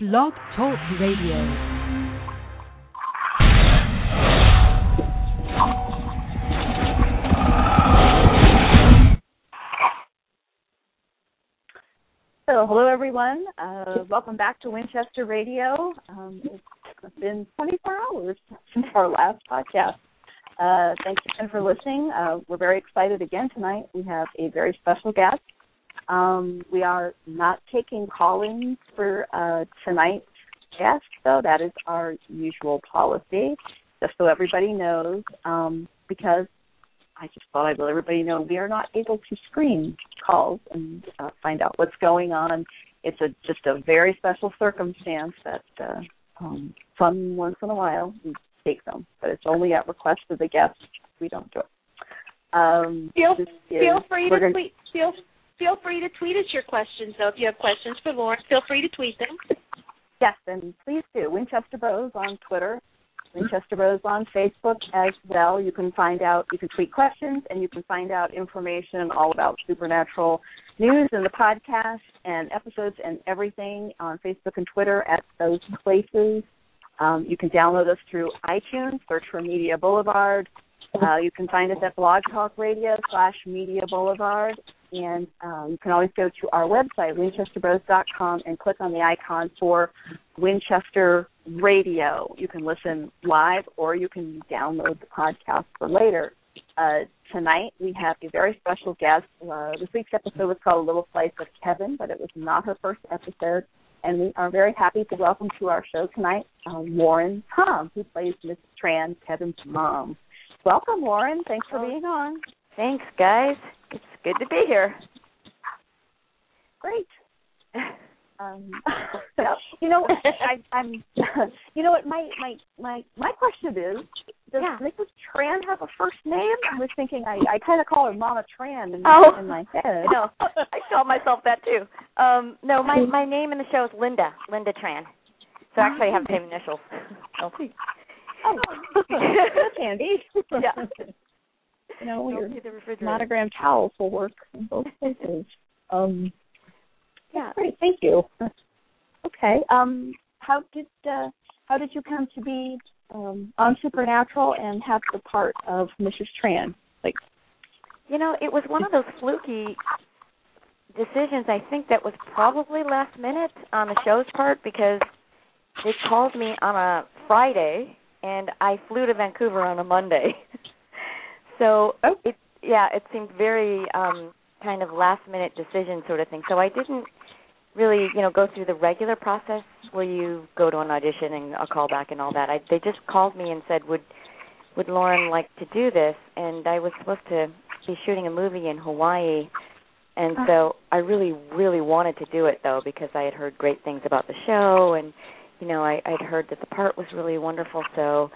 Blog Talk Radio. So, hello everyone. Uh, welcome back to Winchester Radio. Um, it's been 24 hours since our last podcast. Uh, thank you again for listening. Uh, we're very excited again tonight. We have a very special guest. Um, we are not taking callings for uh, tonight's guest, though. That is our usual policy, just so everybody knows, um, because I just thought I'd let everybody know we are not able to screen calls and uh, find out what's going on. It's a just a very special circumstance that uh, um, some once in a while we take them, but it's only at request of the guest. We don't do it. Um, feel this feel is- free to gonna- tweet feel feel free to tweet us your questions though if you have questions for Lauren feel free to tweet them Yes, and please do. Winchester Bros on Twitter, Winchester Bros on Facebook as well. You can find out, you can tweet questions, and you can find out information all about supernatural news and the podcast and episodes and everything on Facebook and Twitter at those places. Um, you can download us through iTunes, search for Media Boulevard. Uh, you can find us at Blog Talk Radio slash Media Boulevard. And um, you can always go to our website, winchesterbros.com, and click on the icon for Winchester Radio. You can listen live or you can download the podcast for later. Uh, tonight we have a very special guest. Uh, this week's episode was called A Little Slice of Kevin, but it was not her first episode. And we are very happy to welcome to our show tonight uh, Lauren Tom, who plays Miss Tran, Kevin's mom. Welcome, Lauren. Thanks for being on. Thanks, guys. It's good to be here. Great. Um, you know, I, I'm. You know what? My my my my question is: Does Yeah. Mrs. Tran have a first name? I was thinking I I kind of call her Mama Tran in, Oh. in my head. No, I call myself that too. Um, no, my my name in the show is Linda, Linda Tran. So actually, I have the same initials. Oh. Oh, handy. Yeah. You know, your the monogram towels will work in both places. Um, Yeah. Great, thank you. Okay. Um, how did uh, how did you come to be um, on Supernatural and have the part of Mrs. Tran? Like, You know, it was one of those fluky decisions. I think that was probably last minute on the show's part because they called me on a Friday and I flew to Vancouver on a Monday. so Oh. it yeah, it seemed very um kind of last minute decision sort of thing. So I didn't really, you know, go through the regular process where you go to an audition and a call back and all that. I they just called me and said, "Would would Lauren like to do this?" And I was supposed to be shooting a movie in Hawaii. And so I really, really wanted to do it though because I had heard great things about the show, and you know I, I'd heard that the part was really wonderful. So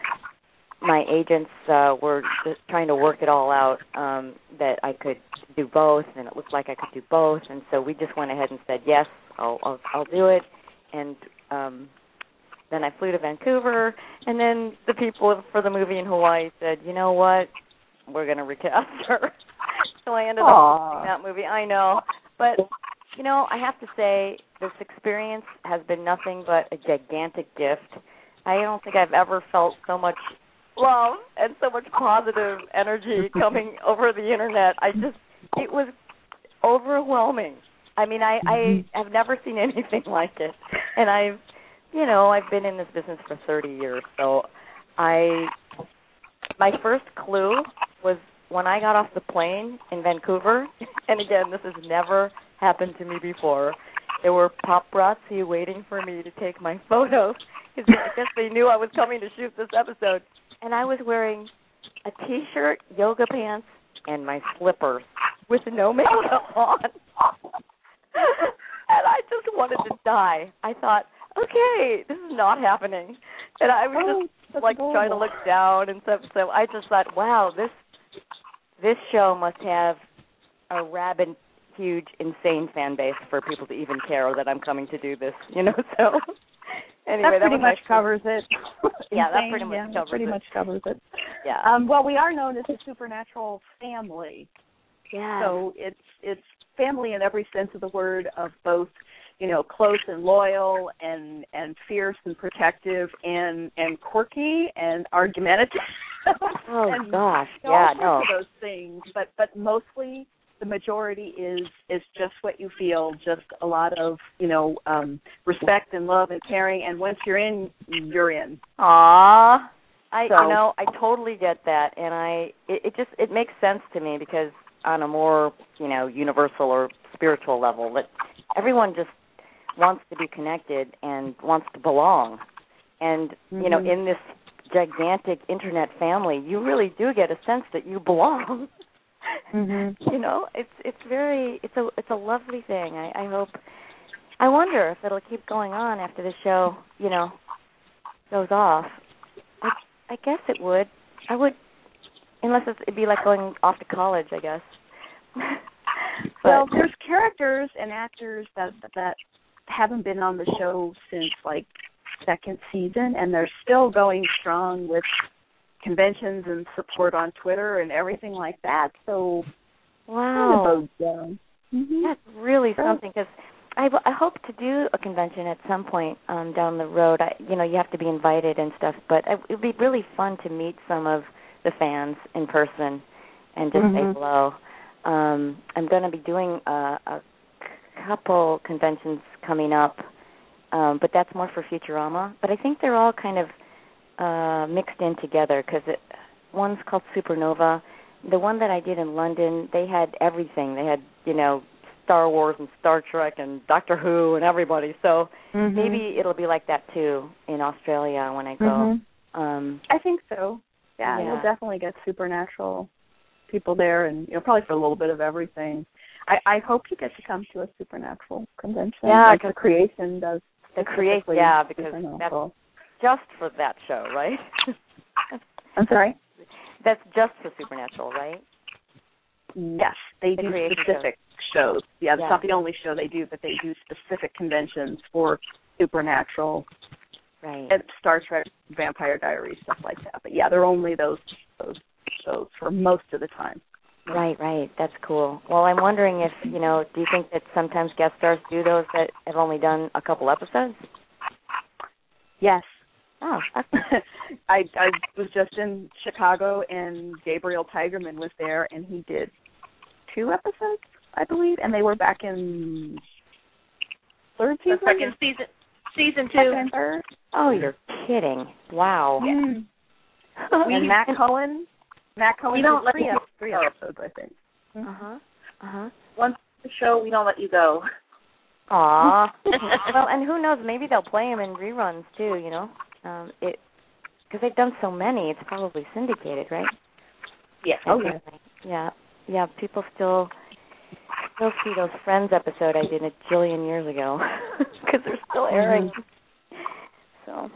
my agents uh, were just trying to work it all out um, that I could do both, and it looked like I could do both. And so we just went ahead and said yes, I'll I'll, I'll do it. And um, then I flew to Vancouver, and then the people for the movie in Hawaii said, you know what, we're going to recast her. so I ended up Aw. doing that movie. I know, but you know, I have to say this experience has been nothing but a gigantic gift. I don't think I've ever felt so much love and so much positive energy coming over the internet. I just it was overwhelming. I mean, I I mm-hmm. have never seen anything like it. And I've you know, I've been in this business for 30 years. So I my first clue was when I got off the plane in Vancouver. And again, this has never happened to me before. There were paparazzi waiting for me to take my photos because I guess they knew I was coming to shoot this episode. And I was wearing a t-shirt, yoga pants, and my slippers with no makeup on. and I just wanted to die. I thought, okay, this is not happening. And I was Oh, just that's like trying to look down and stuff. So I just thought, wow, this this show must have a rabid, huge, insane fan base for people to even care that I'm coming to do this. You know, so anyway, that pretty my much covers it. Yeah, that pretty much yeah, covers pretty it. much covers it. yeah, Um, well, we are known as a supernatural family. yeah. So it's it's family in every sense of the word of both you know, close and loyal and and fierce and protective and and quirky and argumentative. Oh and, gosh, you know, yeah, no. those things. But but mostly the majority is is just what you feel, just a lot of you know um respect and love and caring. And once you're in, you're in. Ah, I So- you know I totally get that, and I it, it just it makes sense to me because on a more you know universal or spiritual level that everyone just wants to be connected and wants to belong, and you know Mhm. in this gigantic internet family, you really do get a sense that you belong. Mhm. you know, it's it's very it's a it's a lovely thing. I, I hope. I wonder if it'll keep going on after the show, you know, goes off. I I guess it would. I would, unless it's, it'd be like going off to college, I guess. but Well, there's characters and actors that that haven't been on the show since like second season, and they're still going strong with conventions and support on Twitter and everything like that. So kind of mm-hmm. that's really Sure. something because. I, I hope to do a convention at some point um down the road. I you know, you have to be invited and stuff, but it would be really fun to meet some of the fans in person and just say Mhm. hello. Um I'm going to be doing a, a couple conventions coming up, um but that's more for Futurama. But I think they're all kind of uh mixed in together because one's called Supernova. The one that I did in London, they had everything. They had you know Star Wars and Star Trek and Doctor Who and everybody. So Mhm. maybe it'll be like that too in Australia when I go. Mhm. Um I think so. Yeah, Yeah. you'll definitely get supernatural people there, and you know probably for a little bit of everything. I I hope you get to come to a supernatural convention. Yeah, like 'cause the creation does. the create specifically yeah, because that's supernatural. Just for that show, right? I'm sorry. that's just for Supernatural, right? Yes, they The do specific shows. Yeah, it's Yeah. not the only show they do, but they do specific conventions for supernatural Right. and Star Trek, Vampire Diaries, stuff like that. But yeah, they're only those those shows for most of the time. Right, right. That's cool. Well, I'm wondering if, you know, do you think that sometimes guest stars do those that have only done a couple episodes? Yes. Oh, I I was just in Chicago and Gabriel Tigerman was there and he did two episodes, I believe, and they were back in third The season. second season, season Second two. and third. Oh, you're kidding. Wow. Mm. We- and Matt Cohen. Matt Cohen We don't let three, you ep- three episodes, I think. Uh-huh. Uh-huh. Once the show, we don't let you go. Aw. well, and who knows? Maybe they'll play them in reruns too. You know, um, it because they've done so many. It's probably syndicated, right? Yes. Oh, yeah. Yeah, yeah. People still still see those Friends episode I did a jillion years ago because they're still airing. So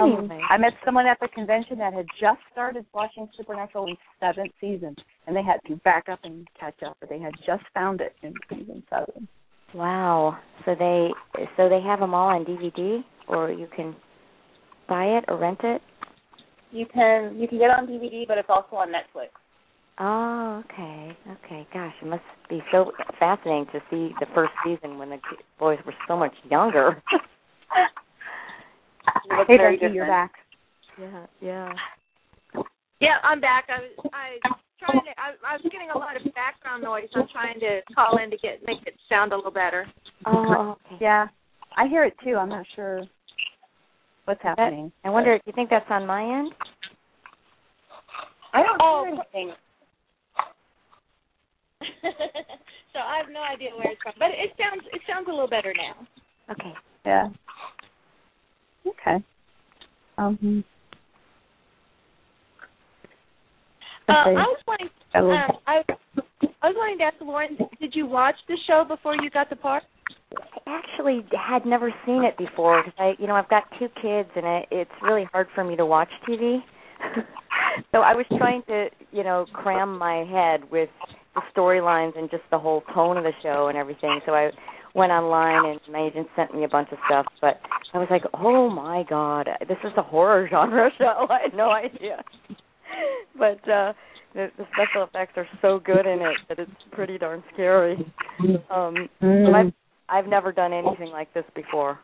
Um, anyway, I met someone at the convention that had just started watching Supernatural in seventh season, and they had to back up and catch up. But they had just found it in season seven. wow. So they so they have them all on DVD, or you can buy it or rent it. You can you can get it on DVD, but it's also on Netflix. Oh, okay, okay. Gosh, it must be so fascinating to see the first season when the ki- boys were so much younger. It looks Hey, very Becky, you're different. back. yeah, yeah. Yeah, I'm back. I was I was trying to. I, I was getting a lot of background noise. I'm trying to call in to get make it sound a little better. Oh, okay. Yeah, I hear it too. I'm not sure what's happening. I wonder. Do you think that's on my end? I don't Oh. hear anything. so I have no idea where it's from, but it sounds it sounds a little better now. Okay. Yeah. Okay. Um. Uh, I was wanting. Um, I I was wanting to ask Lauren, did you watch the show before you got the part? I actually had never seen it before because I, you know, I've got two kids and it, it's really hard for me to watch TV. so I was trying to, you know, cram my head with the storylines and just the whole tone of the show and everything. So I went online and my agent sent me a bunch of stuff, but I was like, "Oh my god, this is a horror genre show." I had no idea. But uh the, the special effects are so good in it that it's pretty darn scary. Um Mm. I've I've never done anything like this before,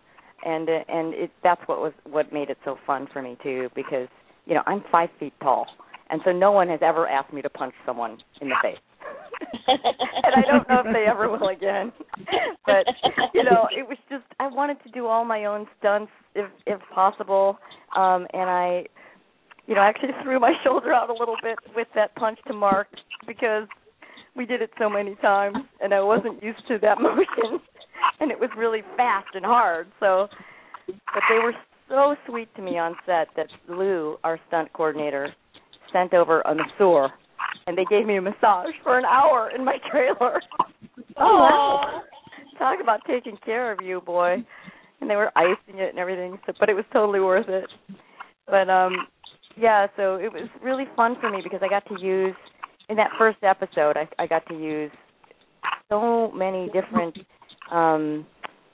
and uh, and it that's what was what made it so fun for me too because you know I'm five feet tall, and so no one has ever asked me to punch someone in the face. and I don't know if they ever will again. But you know, it was just I wanted to do all my own stunts if if possible. Um and I you know, I actually threw my shoulder out a little bit with that punch to Mark because we did it so many times and I wasn't used to that motion and it was really fast and hard. So but they were so sweet to me on set that Lou, our stunt coordinator, sent over a masseur and they gave me a massage for an hour in my trailer. Oh, Talk about taking care of you, boy. And they were icing it and everything, so but it was totally worth it. But um yeah, so it was really fun for me because I got to use in that first episode I I got to use so many different um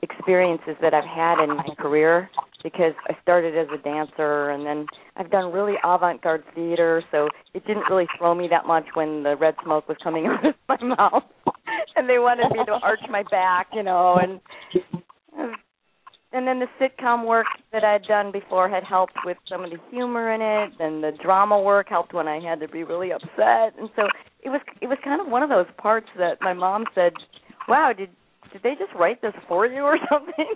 experiences that I've had in my career because I started as a dancer and then I've done really avant-garde theater, so it didn't really throw me that much when the red smoke was coming out of my mouth and they wanted me to arch my back, you know, and and then the sitcom work that I'd done before had helped with some of the humor in it, and the drama work helped when I had to be really upset, and so it was it was kind of one of those parts that my mom said, "Wow, did did they just write this for you or something?"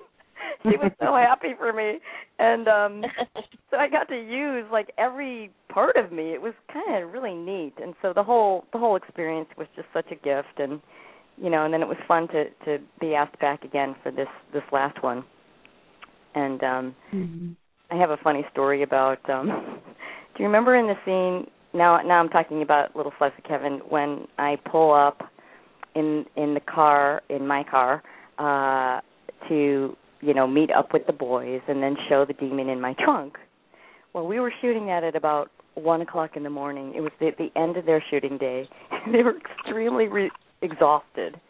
she was so happy for me, and um so I got to use like every part of me. It was kind of really neat, and so the whole the whole experience was just such a gift, and you know, and then it was fun to to be asked back again for this this last one. And um Mm-hmm. I have a funny story about um do you remember in the scene now now I'm talking about Little Slice of Kevin when I pull up in in the car in my car uh to you know meet up with the boys and then show the demon in my trunk. Well, we were shooting that at about one o'clock in the morning. It was the, the end of their shooting day. they were extremely re- exhausted.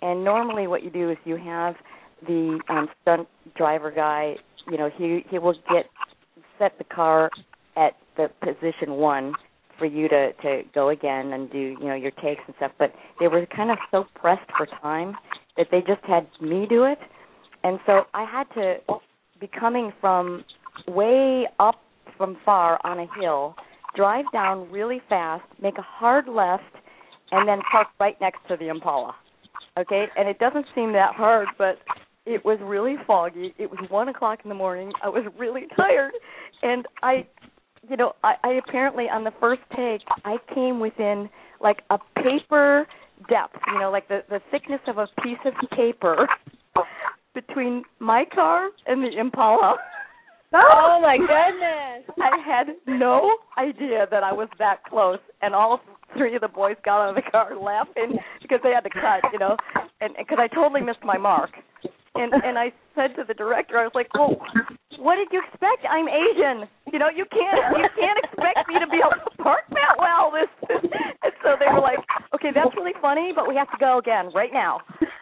And normally, what you do is you have the um, stunt driver guy. You know, he he will get set the car at the position one for you to to go again and do you know your takes and stuff. But they were kind of so pressed for time that they just had me do it, and so I had to be coming from way up from far on a hill, drive down really fast, make a hard left, and then park right next to the Impala. Okay, and it doesn't seem that hard, but it was really foggy. It was one o'clock in the morning. I was really tired, and I, you know, I, I apparently on the first take I came within like a paper depth, you know, like the the thickness of a piece of paper between my car and the Impala. oh my goodness. I had no idea that I was that close, and all three of the boys got out of the car laughing because they had to cut, you know, and because I totally missed my mark. And and I said to the director, I was like, "Well, what did you expect? I'm Asian. You know, you can't you can't expect me to be able to park that well." This, and so they were like, "Okay, that's really funny, but we have to go again right now."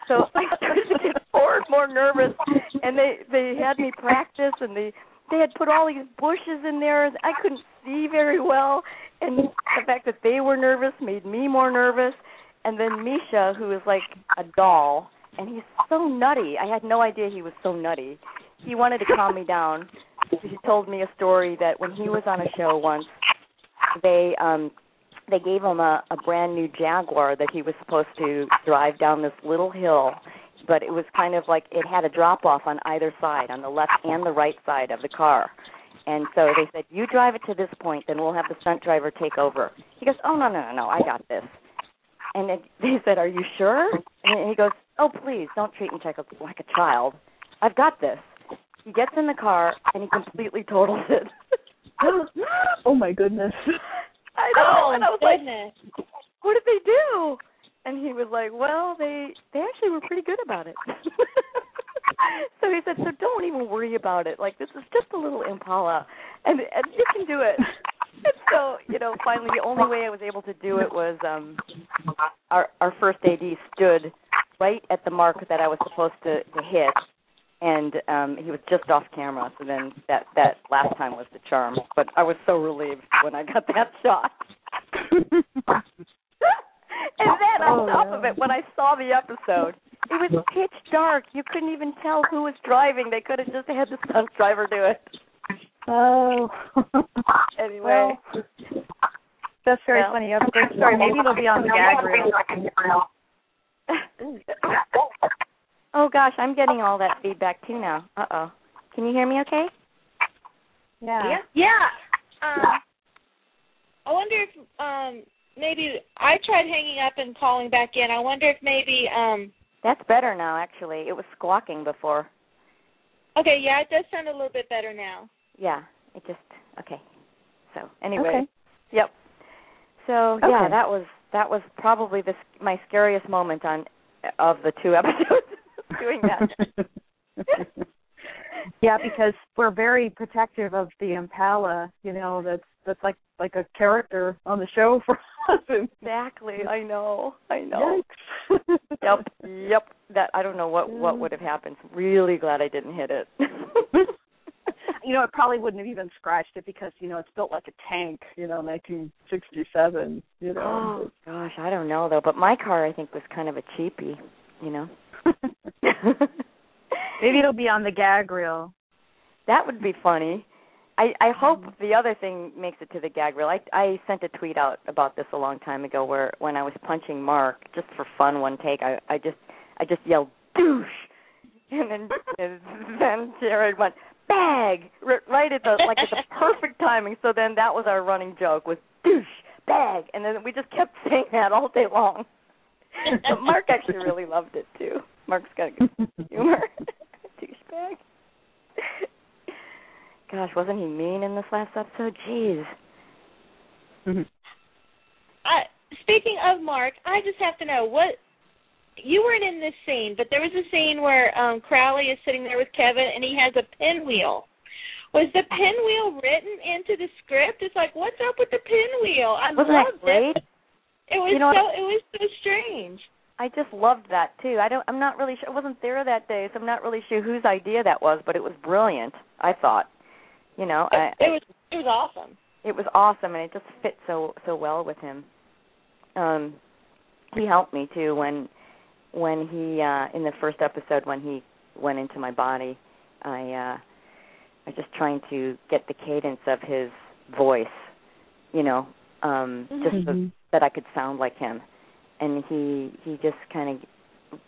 So I started to get more and more nervous, and they they had me practice, and they they had put all these bushes in there. and I couldn't see very well, and the fact that they were nervous made me more nervous. And then Misha, who is like a doll, and he's so nutty. I had no idea he was so nutty. He wanted to calm me down. He told me a story that when he was on a show once, they um they gave him a, a brand new Jaguar that he was supposed to drive down this little hill, but it was kind of like it had a drop off on either side, on the left and the right side of the car. And so they said, "You drive it to this point, then we'll have the stunt driver take over." He goes, "Oh no, no, no, no, I got this." And they said, "Are you sure?" And he goes, "Oh, please, don't treat me like a, like a child. I've got this." He gets in the car and he completely totals it. oh my goodness. I know, Oh and I was like, goodness. "What did they do?" And he was like, "Well, they they actually were pretty good about it." so he said, "So don't even worry about it. Like this is just a little Impala, and and you can do it." And so you know, finally, the only way I was able to do it was um our our first AD stood right at the mark that I was supposed to to hit, and um he was just off camera. So then that that last time was the charm. But I was so relieved when I got that shot. and then on Oh, top yeah. of it, when I saw the episode, it was pitch dark. You couldn't even tell who was driving. They could have just had the stunt driver do it. Oh. Anyway. Well, that's very Well. funny. You have a great story. Maybe it'll be on the gag reel. oh gosh, I'm getting all that feedback too now. Uh oh. Can you hear me okay? Yeah. Yeah. Um, I wonder if um maybe I tried hanging up and calling back in. I wonder if maybe um That's better now actually. It was squawking before. okay, yeah, it does sound a little bit better now. Yeah. It just okay. So anyway. Okay. Yep. So yeah, that was that was probably the my scariest moment on of the two episodes doing that. yeah, because we're very protective of the impala. You know, that's that's like like a character on the show for us. Exactly. I know. I know. Yep. Yep. That I don't know what what would have happened. Really glad I didn't hit it. you know, it probably wouldn't have even scratched it because you know it's built like a tank. You know, 1967. You know. oh gosh, I don't know though. But my car, I think, was kind of a cheapie. You know. Maybe it'll be on the gag reel. That would be funny. I I hope mm-hmm. the other thing makes it to the gag reel. I I sent a tweet out about this a long time ago where when I was punching Mark just for fun one take I I just I just yelled douche and then and then Jared went bag r- right at the like at the perfect timing. So then that was our running joke was douche bag and then we just kept saying that all day long. but Mark actually really loved it too. Mark's got a good humor. Douchebag. Gosh, wasn't he mean in this last episode? Jeez. I, speaking of Mark, I just have to know what you weren't in this scene, but there was a scene where um Crowley is sitting there with Kevin and he has a pinwheel. Was the pinwheel written into the script? It's like, what's up with the pinwheel? I Wasn't that loved great? it. It was You know so what? it was so strange. I just loved that too. I don't I'm not really sure I wasn't there that day, so I'm not really sure whose idea that was, but it was brilliant, I thought. You know, I It, it was it was awesome. it was awesome and it just fit so so well with him. Um he helped me too when when he uh in the first episode when he went into my body, I uh I was just trying to get the cadence of his voice, you know, um just so Mhm. that I could sound like him. And he he just kind of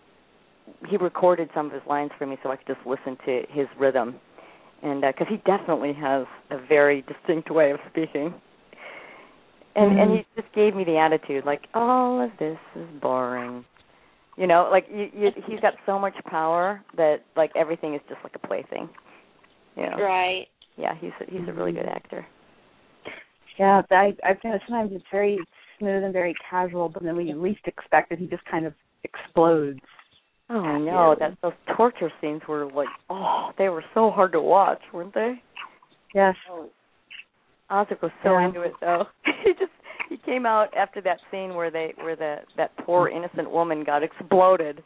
he recorded some of his lines for me so I could just listen to his rhythm. And uh, because he definitely has a very distinct way of speaking. And and he just gave me the attitude like all of this is boring. You know, like you, you he's got so much power that like everything is just like a plaything. You know. Right. Yeah, he's a, he's a really good actor. Yeah, I I've found sometimes it's very smooth and very casual, but then when you least expect it, he just kind of explodes. Oh, know that those torture scenes were like, oh, they were so hard to watch, weren't they? Yes. Oh, Osric was so Yeah. into it though. he just he came out after that scene where they where the that poor innocent woman got exploded,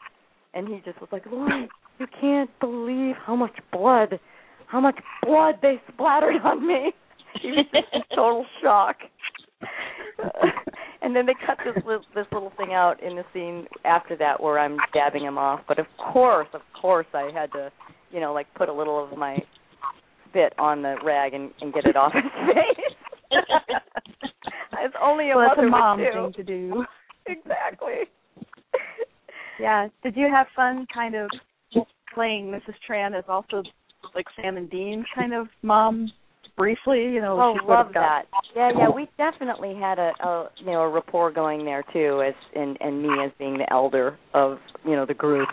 and he just was like, Lori, you can't believe how much blood, how much blood they splattered on me. He was just in total shock. and then they cut this little, this little thing out in the scene after that where I'm dabbing him off. But of course, of course, I had to, you know, like put a little of my spit on the rag and, and get it off his face. it's only a well, mother a mom thing to do. Exactly. Yeah. Did you have fun kind of playing Mrs. Tran as also like Sam and Dean kind of mom briefly? You know, Oh, she love that. Yeah, yeah. We definitely had a, a you know a rapport going there too, as and and me as being the elder of you know the group,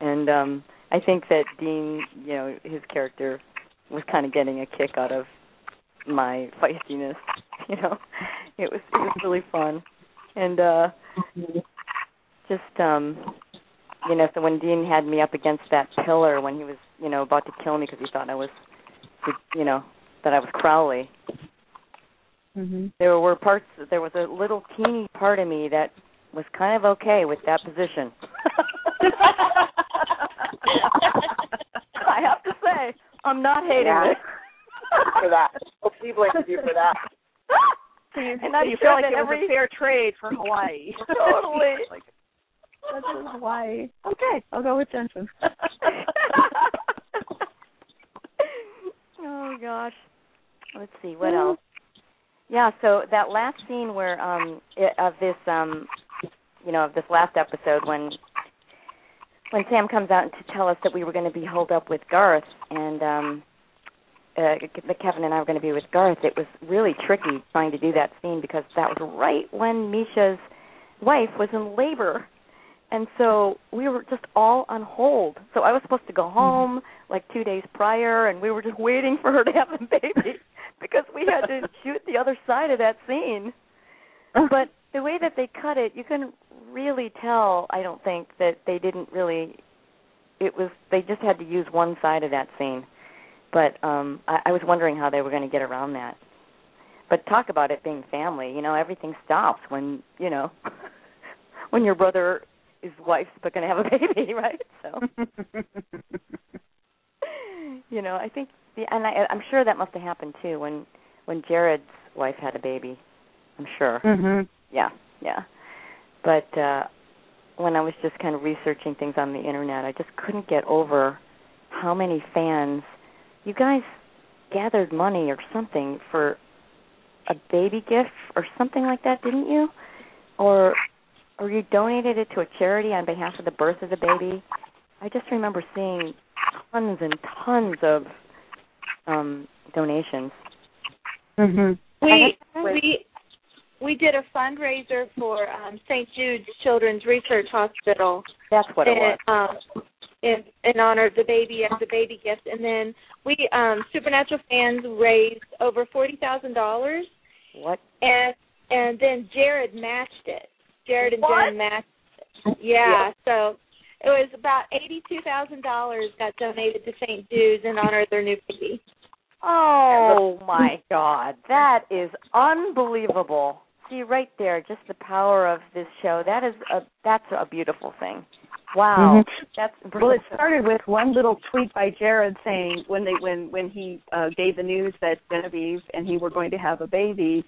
and um I think that Dean, you know, his character was kind of getting a kick out of my feistiness. You know, it was it was really fun, and uh just um you know so when dean had me up against that pillar when he was you know about to kill me because he thought i was you know that i was crowley Mhm. there were parts there was a little teeny part of me that was kind of okay with that position i have to say i'm not hating Yeah. it for that. Well, she blames you for that. So you, And so I'm you feel like it every- was a fair trade for Hawaii. Totally. like, That's Hawaii. Okay, I'll go with Jensen. oh gosh. Let's see what else. Yeah, so that last scene where um i of this um you know, of this last episode when when Sam comes out to tell us that we were going to be holed up with Garth and um uh Kevin and I were going to be with Garth, it was really tricky trying to do that scene because that was right when Misha's wife was in labor. And so we were just all on hold. So I was supposed to go home like 2 days prior and we were just waiting for her to have the baby because we had to shoot the other side of that scene. But the way that they cut it, you couldn't really tell, I don't think, that they didn't really it was they just had to use one side of that scene. But um I, I was wondering how they were going to get around that. But talk about it being family, you know, everything stops when, you know, when your brother his wife's going to have a baby, right? So you know, I think the and I I'm sure that must have happened too when when Jared's wife had a baby. I'm sure. Mhm. Yeah, yeah. But uh when I was just kind of researching things on the internet, I just couldn't get over how many fans you guys gathered money or something for a baby gift or something like that, didn't you? Or or you donated it to a charity on behalf of the birth of the baby. I just remember seeing tons and tons of um donations. Mhm. We we we did a fundraiser for um St. Jude's Children's Research Hospital That's what it was. in, um in in honor of the baby as a baby gift and then we um supernatural fans raised over forty thousand dollars What? and and then Jared matched it. Jared and What? Gen matched it. Yeah, so it was about eighty two thousand dollars got donated to St. Jude's in honor of their new baby. Oh my God, that is unbelievable. See right there, just the power of this show. That is a that's a beautiful thing. Wow, Mhm. that's Well, it started with one little tweet by Jared saying when they when when he uh, gave the news that Genevieve and he were going to have a baby,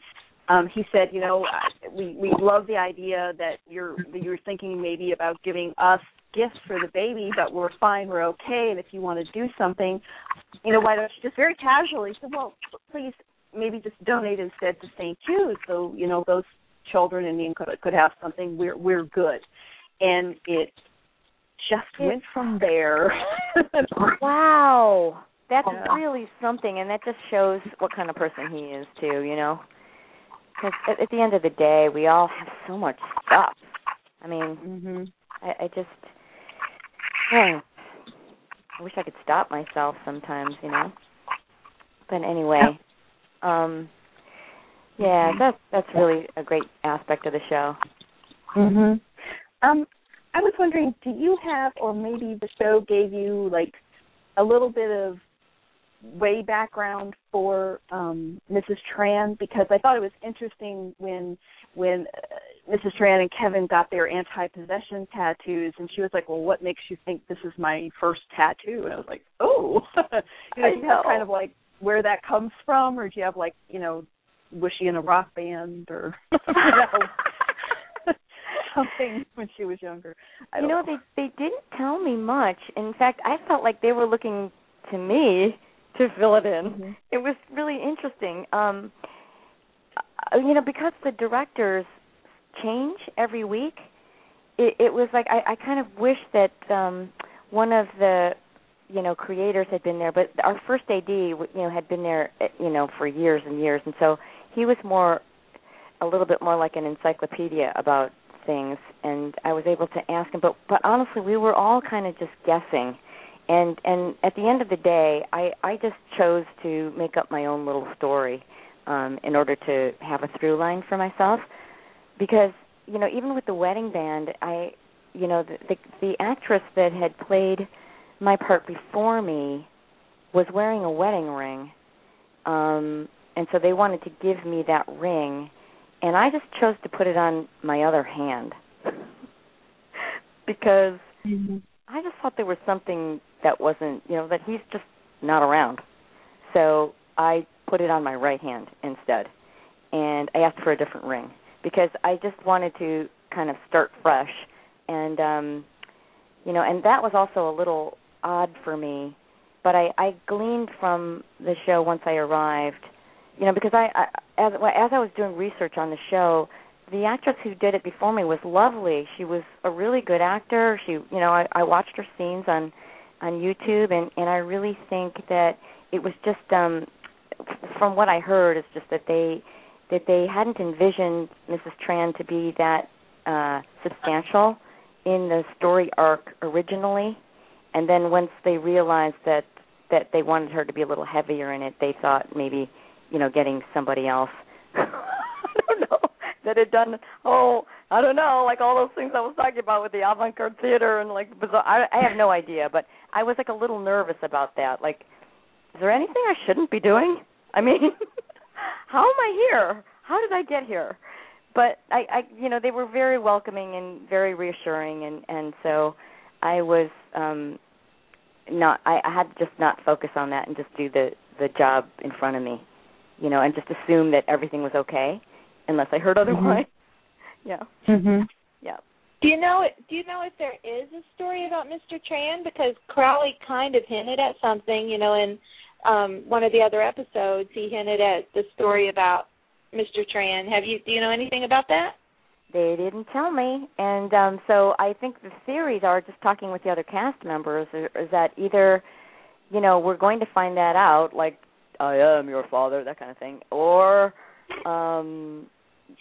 um, he said, you know, we we love the idea that you're that you're thinking maybe about giving us gifts for the baby, but we're fine, we're okay, and if you want to do something, you know, why don't you just very casually said, well, please maybe just donate instead to St. Jude, so you know those children in need could could have something. We're we're good, and it just went from there. Wow, that's Yeah. really something, and that just shows what kind of person he is too. You know, because at, at the end of the day, we all have so much stuff. I mean, mhm. I, I just, oh, I wish I could stop myself sometimes, you know. But anyway, um, yeah, that's that's really a great aspect of the show. Mhm. Um, I was wondering, do you have, or maybe the show gave you like a little bit of way background for um Mrs. Tran because I thought it was interesting when when uh, Mrs. Tran and Kevin got their anti-possession tattoos, and she was like, "Well, what makes you think this is my first tattoo?" And I was like, "Oh, you know, know. kind of like where that comes from, or do you have like you know, was she in a rock band or know, something when she was younger?" I you don't know, they they didn't tell me much. In fact, I felt like they were looking to me to fill it in. Mhm. It was really interesting. Um uh, you know, because the directors change every week, it, it was like I, I kind of wish that um one of the you know creators had been there, but our first AD you know had been there uh, you know for years and years, and so he was more a little bit more like an encyclopedia about things, and I was able to ask him. But but honestly, we were all kind of just guessing, and and at the end of the day, I I just chose to make up my own little story um in order to have a through line for myself. Because you know even with the wedding band i you know the the, the actress that had played my part before me was wearing a wedding ring um and so they wanted to give me that ring and i just chose to put it on my other hand. Because i just thought there was something that wasn't you know that he's just not around so i put it on my right hand instead and i asked for a different ring because i just wanted to kind of start fresh and um you know, and that was also a little odd for me. But I I gleaned from the show once I arrived, you know, because I, I as as I was doing research on the show, the actress who did it before me was lovely. She was a really good actor. She, you know, I, I watched her scenes on on YouTube, and and I really think that it was just um from what I heard, it's just that they that they hadn't envisioned Mrs. Tran to be that uh substantial in the story arc originally, and then once they realized that that they wanted her to be a little heavier in it, they thought maybe you know getting somebody else. That had done oh I don't know like all those things I was talking about with the avant-garde theater and like bizarre. I, I have no idea, but I was like a little nervous about that. Like, is there anything I shouldn't be doing? I mean, how am I here? How did I get here? But I, I, you know, they were very welcoming and very reassuring, and and so I was um not. I, I had to just not focus on that and just do the the job in front of me, you know, and just assume that everything was okay, unless I heard otherwise. Mm-hmm. Yeah. Mhm. Yeah. Do you know? Do you know if there is a story about Mr. Tran? Because Crowley kind of hinted at something, you know, in um one of the other episodes. He hinted at the story about Mr. Tran. Have you? Do you know anything about that? They didn't tell me, and um so I think the theories are just talking with the other cast members is, is that either, you know, we're going to find that out, like I am your father, that kind of thing, or, um,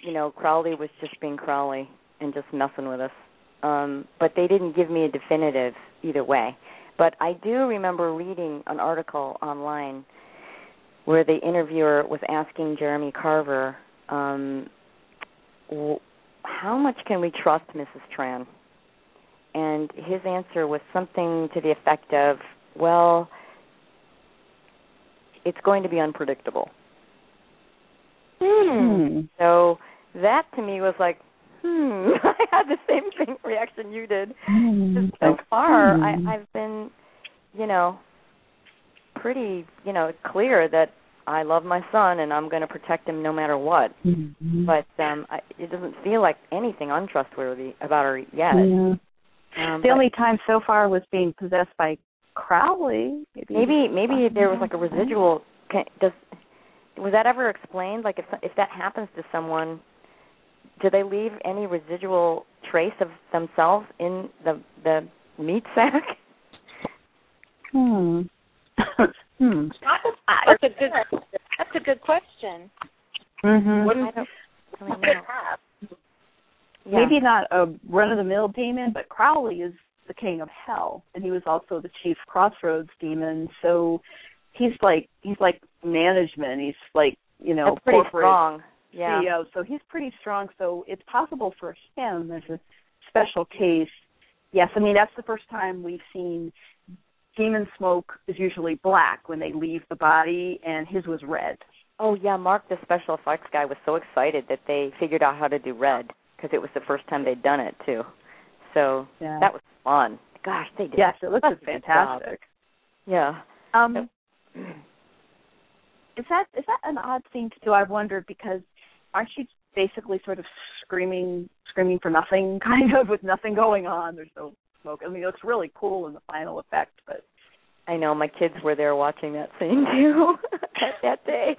you know, Crowley was just being Crowley and just messing with us. Um, but they didn't give me a definitive either way. But I do remember reading an article online where the interviewer was asking Jeremy Carver, um, w- how much can we trust Mrs. Tran? And his answer was something to the effect of, well, it's going to be unpredictable. Hmm. So that to me was like, hmm. I had the same thing reaction you did. Hmm. So far, Hmm. I, I've been, you know, pretty, you know, clear that I love my son and I'm going to protect him no matter what. Mhm. But um I, it doesn't feel like anything untrustworthy about her yet. Yeah. Um, The but only time so far was being possessed by Crowley. Maybe. maybe maybe there was like a residual. Can, does was that ever explained? Like if if that happens to someone, do they leave any residual trace of themselves in the the meat sack? Hmm. hmm. That's a good. That's a good question. Mm-hmm. Wouldn't I really would know. it have? Yeah. Maybe not a run of the mill demon, but Crowley is the king of hell, and he was also the chief crossroads demon. So he's like he's like management. He's like you know That's pretty corporate strong. Yeah. CEO. So he's pretty strong. So it's possible for him as a special case. Yes, I mean that's the first time we've seen demon smoke is usually black when they leave the body, and his was red. Oh yeah, Mark, the special effects guy, was so excited that they figured out how to do red because it was the first time they'd done it too. So Yeah. that was fun. Gosh, they did. yes, it looks such a good job. fantastic. Yeah. Um, is that is that an odd thing to do? I've wondered because aren't you basically sort of screaming screaming for nothing, kind of with nothing going on? There's no smoke. I mean, it looks really cool in the final effect, but I know my kids were there watching that scene too that, day,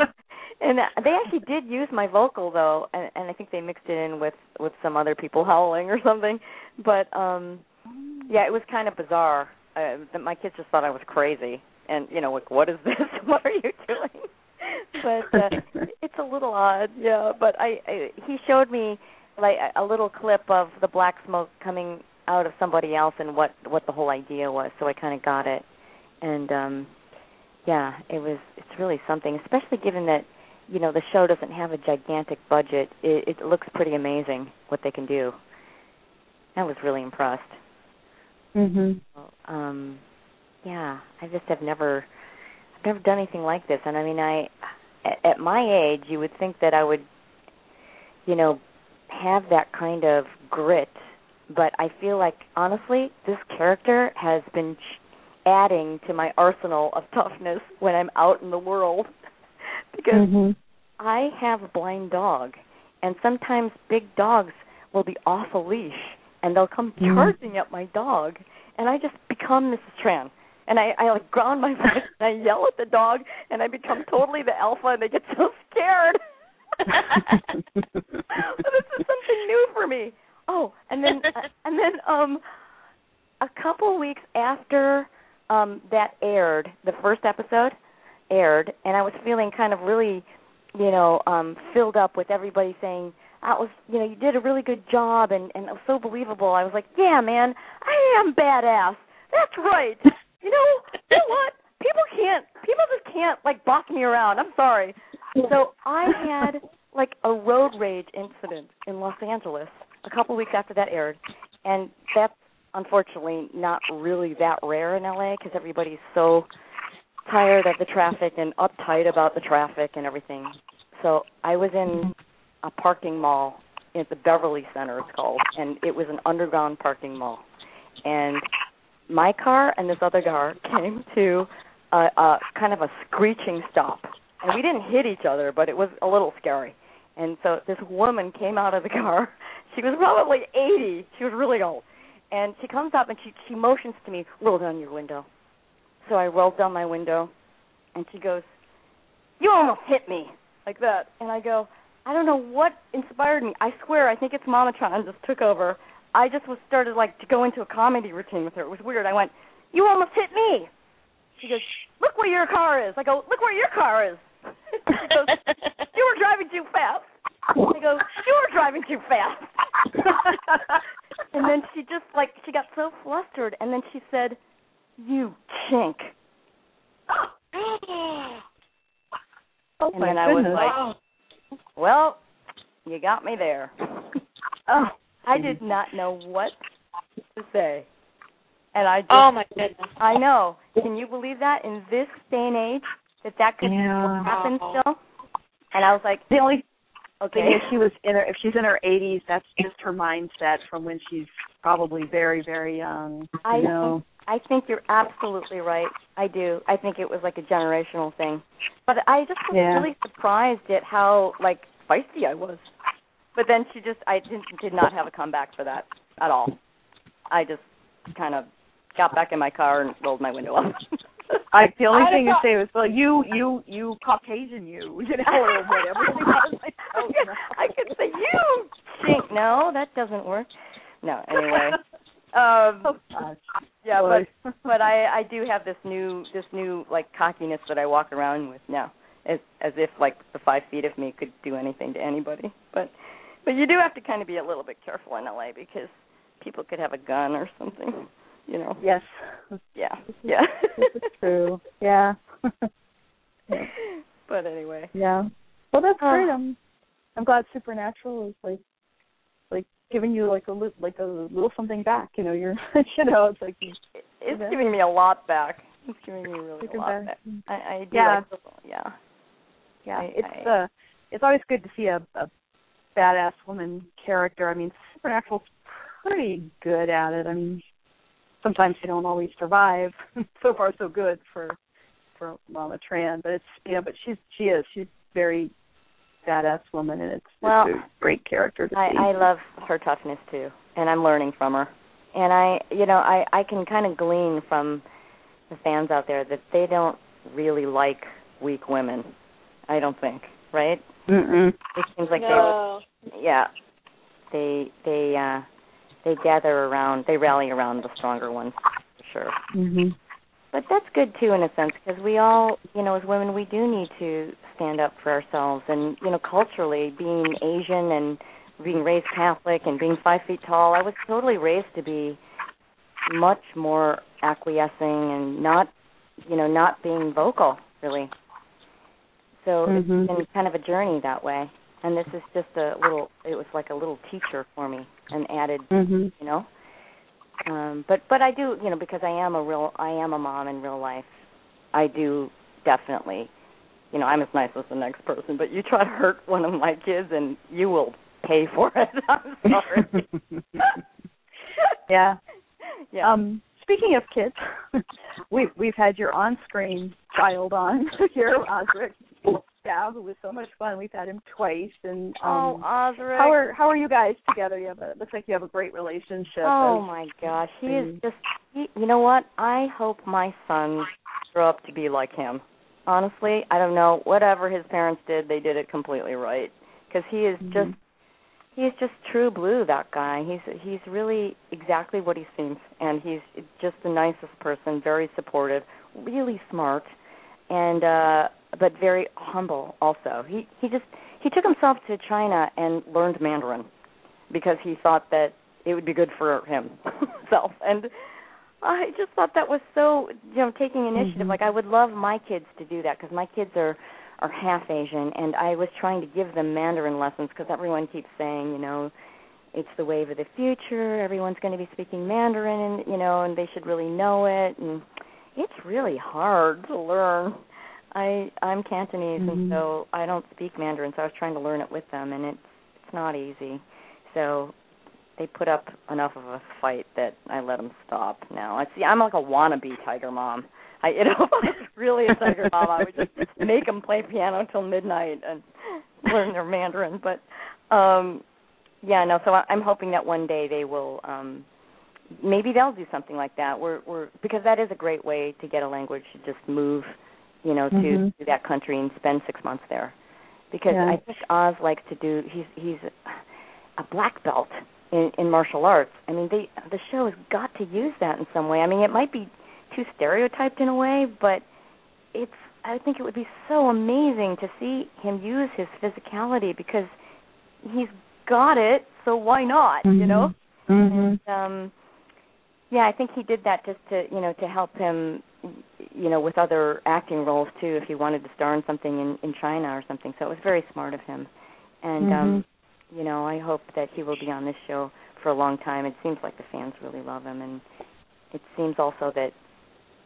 and they actually did use my vocal though, and, and I think they mixed it in with with some other people howling or something. But um yeah, it was kind of bizarre. Uh, my kids just thought I was crazy, and you know, like, what is this? what are you doing? but uh, it's a little odd, yeah. But I, I he showed me like a, little clip of the black smoke coming out of somebody else and what what the whole idea was, so I kind of got it. And um yeah, it was it's really something, especially given that you know the show doesn't have a gigantic budget. It, it looks pretty amazing what they can do. I was really impressed. mhm. Um yeah, I just have never I've never done anything like this and I mean I at, my age you would think that I would you know have that kind of grit, but I feel like honestly this character has been ch- adding to my arsenal of toughness when I'm out in the world because Mhm. I have a blind dog, and sometimes big dogs will be off a leash, and they'll come Mhm. charging at my dog, and I just become Mrs. Tran. And I, I like ground my voice and I yell at the dog and I become totally the alpha and they get so scared. this is something new for me. Oh, and then and then um a couple weeks after um that aired, the first episode aired, and I was feeling kind of really, you know, um filled up with everybody saying that was, you know, you did a really good job and and it was so believable. I was like, yeah, man, I am badass. That's right. You know, you know what? People can't. People just can't like boss me around. I'm sorry. So I had like a road rage incident in Los Angeles a couple weeks after that aired, and that's unfortunately not really that rare in LA because everybody's so tired of the traffic and uptight about the traffic and everything. So I was in a parking mall at the Beverly Center, it's called, and it was an underground parking mall. And my car and this other car came to a, a kind of a screeching stop. And we didn't hit each other, but it was a little scary. And so this woman came out of the car. She was probably 80. She was really old. And she comes up and she she motions to me, "Roll down your window." So I rolled down my window, and she goes, "You almost hit me," like that. And I go, "I don't know what inspired me. I swear, I think it's Mama Tran just took over. I just was started like to go into a comedy routine with her. It was weird. I went, "You almost hit me." She goes, "Look where your car is." I go, "Look where your car is." she goes, "You were driving too fast." I go, "You were driving too fast." and then she just like she got so flustered, and then she said, "You chink." Oh and then I was like, "Well, you got me there." oh, I did not know what to say, and I just, oh my goodness. I know. Can you believe that in this day and age that that could Yeah. happen still? And I was like, the only okay. thing is she was in her if she's in her 80s, that's just her mindset from when she's probably very very young. You I know. I think you're absolutely right. I do. I think it was like a generational thing. But I just was Yeah. really surprised at how like feisty I was. But then she just I didn't did not have a comeback for that at all. I just kind of got back in my car and rolled my window up. I the only I thing to say was, well, you, you, you Caucasian, you, you know, or whatever. Like, oh, I could, I could say you chink. No, that doesn't work. No, anyway. Um Oh, gosh. yeah, Boy. but but I I do have this new this new like cockiness that I walk around with now, as as if like the five feet of me could do anything to anybody. But but you do have to kind of be a little bit careful in LA because people could have a gun or something, you know. yes, Yeah, yeah. this is true. Yeah, Yeah. But anyway, yeah. Well, that's Oh. great. I'm, I'm glad Supernatural is like, like giving you like a li- like a little something back. You know, you're, you know, it's like you it's giving me a lot back. It's giving me really a lot back. back. I, I do Yeah. like yeah. yeah, I- it's I- uh, it's always good to see a, a badass woman character. I mean, Supernatural's pretty good at it. I mean, sometimes they don't always survive. so far, so good for for Mama Tran, but it's you know, but she's she is she's very badass woman, and it's, Well, it's a great character to I, see. I love her toughness too, and I'm learning from her. And I, you know, I I can kind of glean from the fans out there that they don't really like weak women. I don't think, right? Mm-mm. It seems like no. they, yeah, they they uh they gather around, they rally around the stronger ones for sure. Mm-hmm. But that's good too, in a sense, because we all, you know, as women, we do need to stand up for ourselves. And you know, culturally, being Asian and being raised Catholic and being five feet tall, I was totally raised to be much more acquiescing and not, you know, not being vocal really. So Mhm. it's been kind of a journey that way. And this is just a little. It was like a little teacher for me, and added Mm-hmm. you know um but but i do you know because i am a real i am a mom in real life i do definitely you know i'm as nice as the next person but you try to hurt one of my kids and you will pay for it i'm sorry yeah. yeah Um, speaking of kids, we've we've had your on-screen child on here, Osric. Chau, who was so much fun. We've had him twice, and oh, um, Osric. how are how are you guys together? You have a looks like you have a great relationship. Oh as- my gosh, he is just. He, you know what? I hope my sons grow up to be like him. Honestly, I don't know. Whatever his parents did, they did it completely right. Because he is Mhm. just. He's just true blue. That guy. He's he's really exactly what he seems, and he's just the nicest person. Very supportive, really smart, and uh but very humble. Also, he he just he took himself to China and learned Mandarin because he thought that it would be good for himself and I just thought that was so you know taking initiative Mhm. like I would love my kids to do that because my kids are are half Asian and I was trying to give them Mandarin lessons because everyone keeps saying you know it's the wave of the future everyone's going to be speaking Mandarin and you know and they should really know it and it's really hard to learn I I'm Cantonese Mhm. and so I don't speak Mandarin so I was trying to learn it with them and it's it's not easy so they put up enough of a fight that I let them stop now. I see I'm like a wannabe tiger mom. I you know if I was really a tiger mom I would just make them play piano till midnight and learn their Mandarin but um yeah no so I, I'm hoping that one day they will um maybe they'll do something like that. We're we're because that is a great way to get a language to just move, you know, to, Mhm. to that country and spend six months there. Because Yeah. I think Oz likes to do he's he's a black belt in in martial arts. I mean they the show has got to use that in some way. I mean it might be too stereotyped in a way, but it's I think it would be so amazing to see him use his physicality because he's got it, so why not, you know? Mm-hmm. um yeah i think he did that just to you know to help him you know with other acting roles too if he wanted to star in something in in china or something. So it was very smart of him. And um you know i hope that he will be on this show for a long time. It seems like the fans really love him. And it seems also that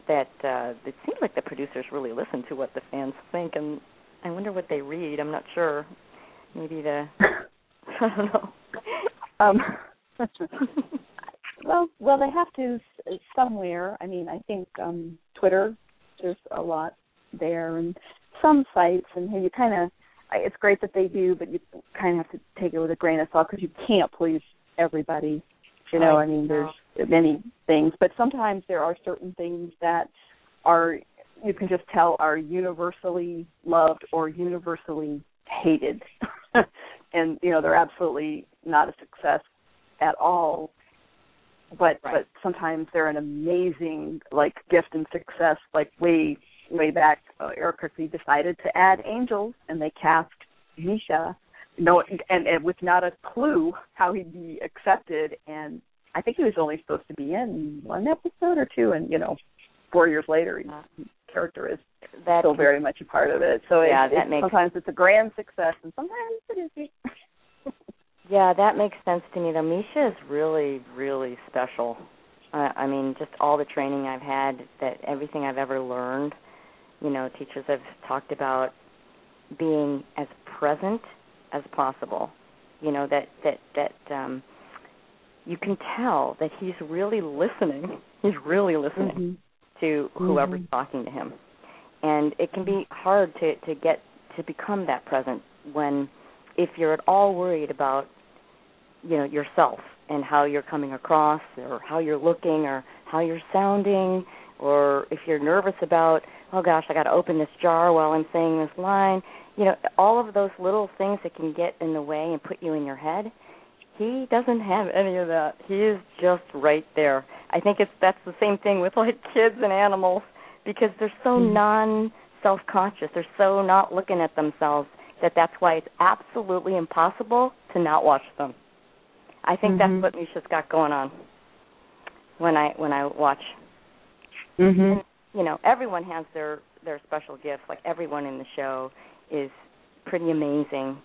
that uh it seems like the producers really listen to what the fans think. And i wonder what they read. I'm not sure. Maybe the i don't know. Um well well they have to somewhere. I mean i think um twitter there's a lot there and some sites and you kind of it's great that they do but you kind of have to take it with a grain of salt because you can't please everybody you know I i mean know. there's many things. But sometimes there are certain things that are you can just tell are universally loved or universally hated. And you know they're absolutely not a success at all but Right. but sometimes they're an amazing like gift and success. Like way way back uh, Eric Kripke decided to add angels and they cast Misha no and, and with not a clue how he'd be accepted. And I think he was only supposed to be in one episode or two and you know four years later his character is that still very much a part of it. So Yeah, it, that it, makes- sometimes it's a grand success and sometimes it isn't Yeah, that makes sense to me. Though Misha is really, really special. I, I mean, just all the training I've had, that everything I've ever learned. You know, teachers have talked about being as present as possible. You know that that that um you can tell that he's really listening. He's really listening to whoever's Mhm. talking to him. And it can be hard to to get to become that present when if you're at all worried about you know yourself and how you're coming across or how you're looking or how you're sounding or if you're nervous about oh gosh I got to open this jar while I'm saying this line. You know all of those little things that can get in the way and put you in your head he doesn't have any of that. He is just right there. I think it's that's the same thing with like kids and animals because they're so Mhm. non self conscious they're so not looking at themselves that that's why it's absolutely impossible to not watch them i think Mhm. that's what misha's got going on when i when i watch Mhm. you know everyone has their their special gifts like everyone in the show is pretty amazing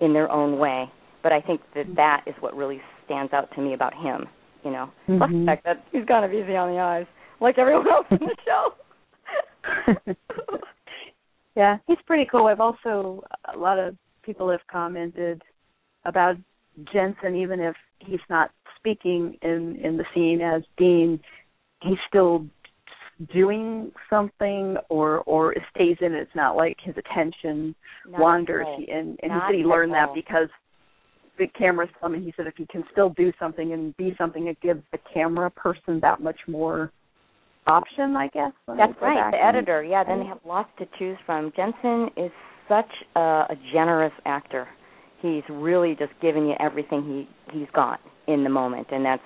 in their own way but i think that that is what really stands out to me about him you know plus the Mhm. fact that he's kind of easy on the eyes like everyone else in the show yeah, he's pretty cool. I've also a lot of people have commented about Jensen, even if he's not speaking in in the scene as Dean, he's still doing something or or stays in. It's not like his attention Not wanders. He, and and Not he said he learned that because the camera's coming. He said if he can still do something and be something, it gives the camera person that much more option, I guess. That's right. The and- editor, yeah. Then they have lots to choose from. Jensen is such a, a generous actor. He's really just giving you everything he he's got in the moment, and that's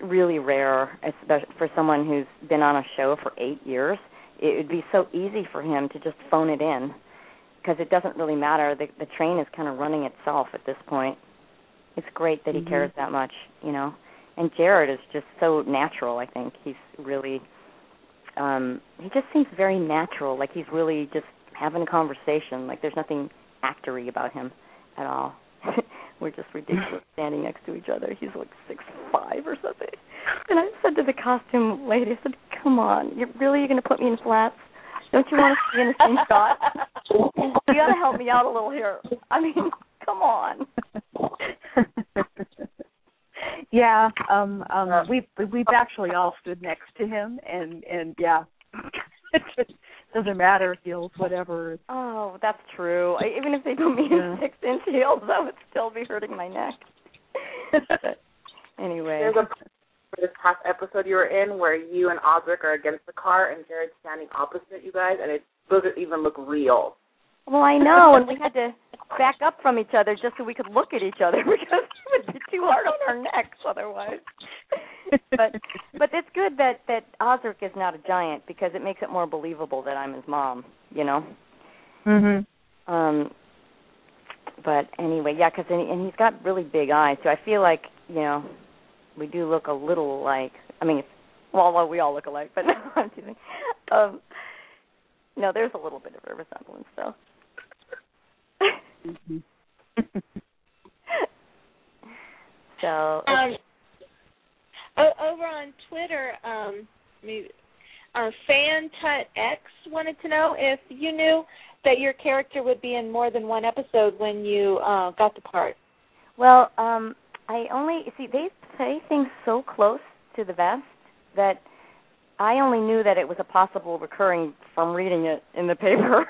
really rare, especially for someone who's been on a show for eight years. It would be so easy for him to just phone it in because it doesn't really matter. The the train is kind of running itself at this point. It's great that he Mhm. cares that much, you know. And Jared is just so natural. I think he's really um he just seems very natural like he's really just having a conversation like there's nothing actory about him at all. We're just ridiculous standing next to each other. He's like six five or something. And i said to the costume lady i said come on you're really you're going to put me in flats? Don't you want to be in the same shot you got to help me out a little here. I mean come on. Yeah, um um we've we've actually all stood next to him and and yeah. It just doesn't matter heels, whatever. oh that's true I, even if they put me in six inch heels that would still be hurting my neck anyway There's a for this past episode you were in where you and Osric are against the car and Jared's standing opposite you guys, and it doesn't even look real. Well, I know, and we had to back up from each other just so we could look at each other because it would be too hard on our necks otherwise. but but it's good that that Osric is not a giant because it makes it more believable that I'm his mom. You know. Mhm. Um. But anyway, yeah, because and, and he's got really big eyes, so I feel like you know we do look a little alike. I mean, it's, well, well, we all look alike, but no, I'm teasing. Um, no, there's a little bit of a resemblance, though. Mm-hmm. so Um, o- over on Twitter, um, uh, Fan Tut X wanted to know if you knew that your character would be in more than one episode when you uh, got the part. well, um, I only see they say things so close to the vest that I only knew that it was a possible recurring from reading it in the paper.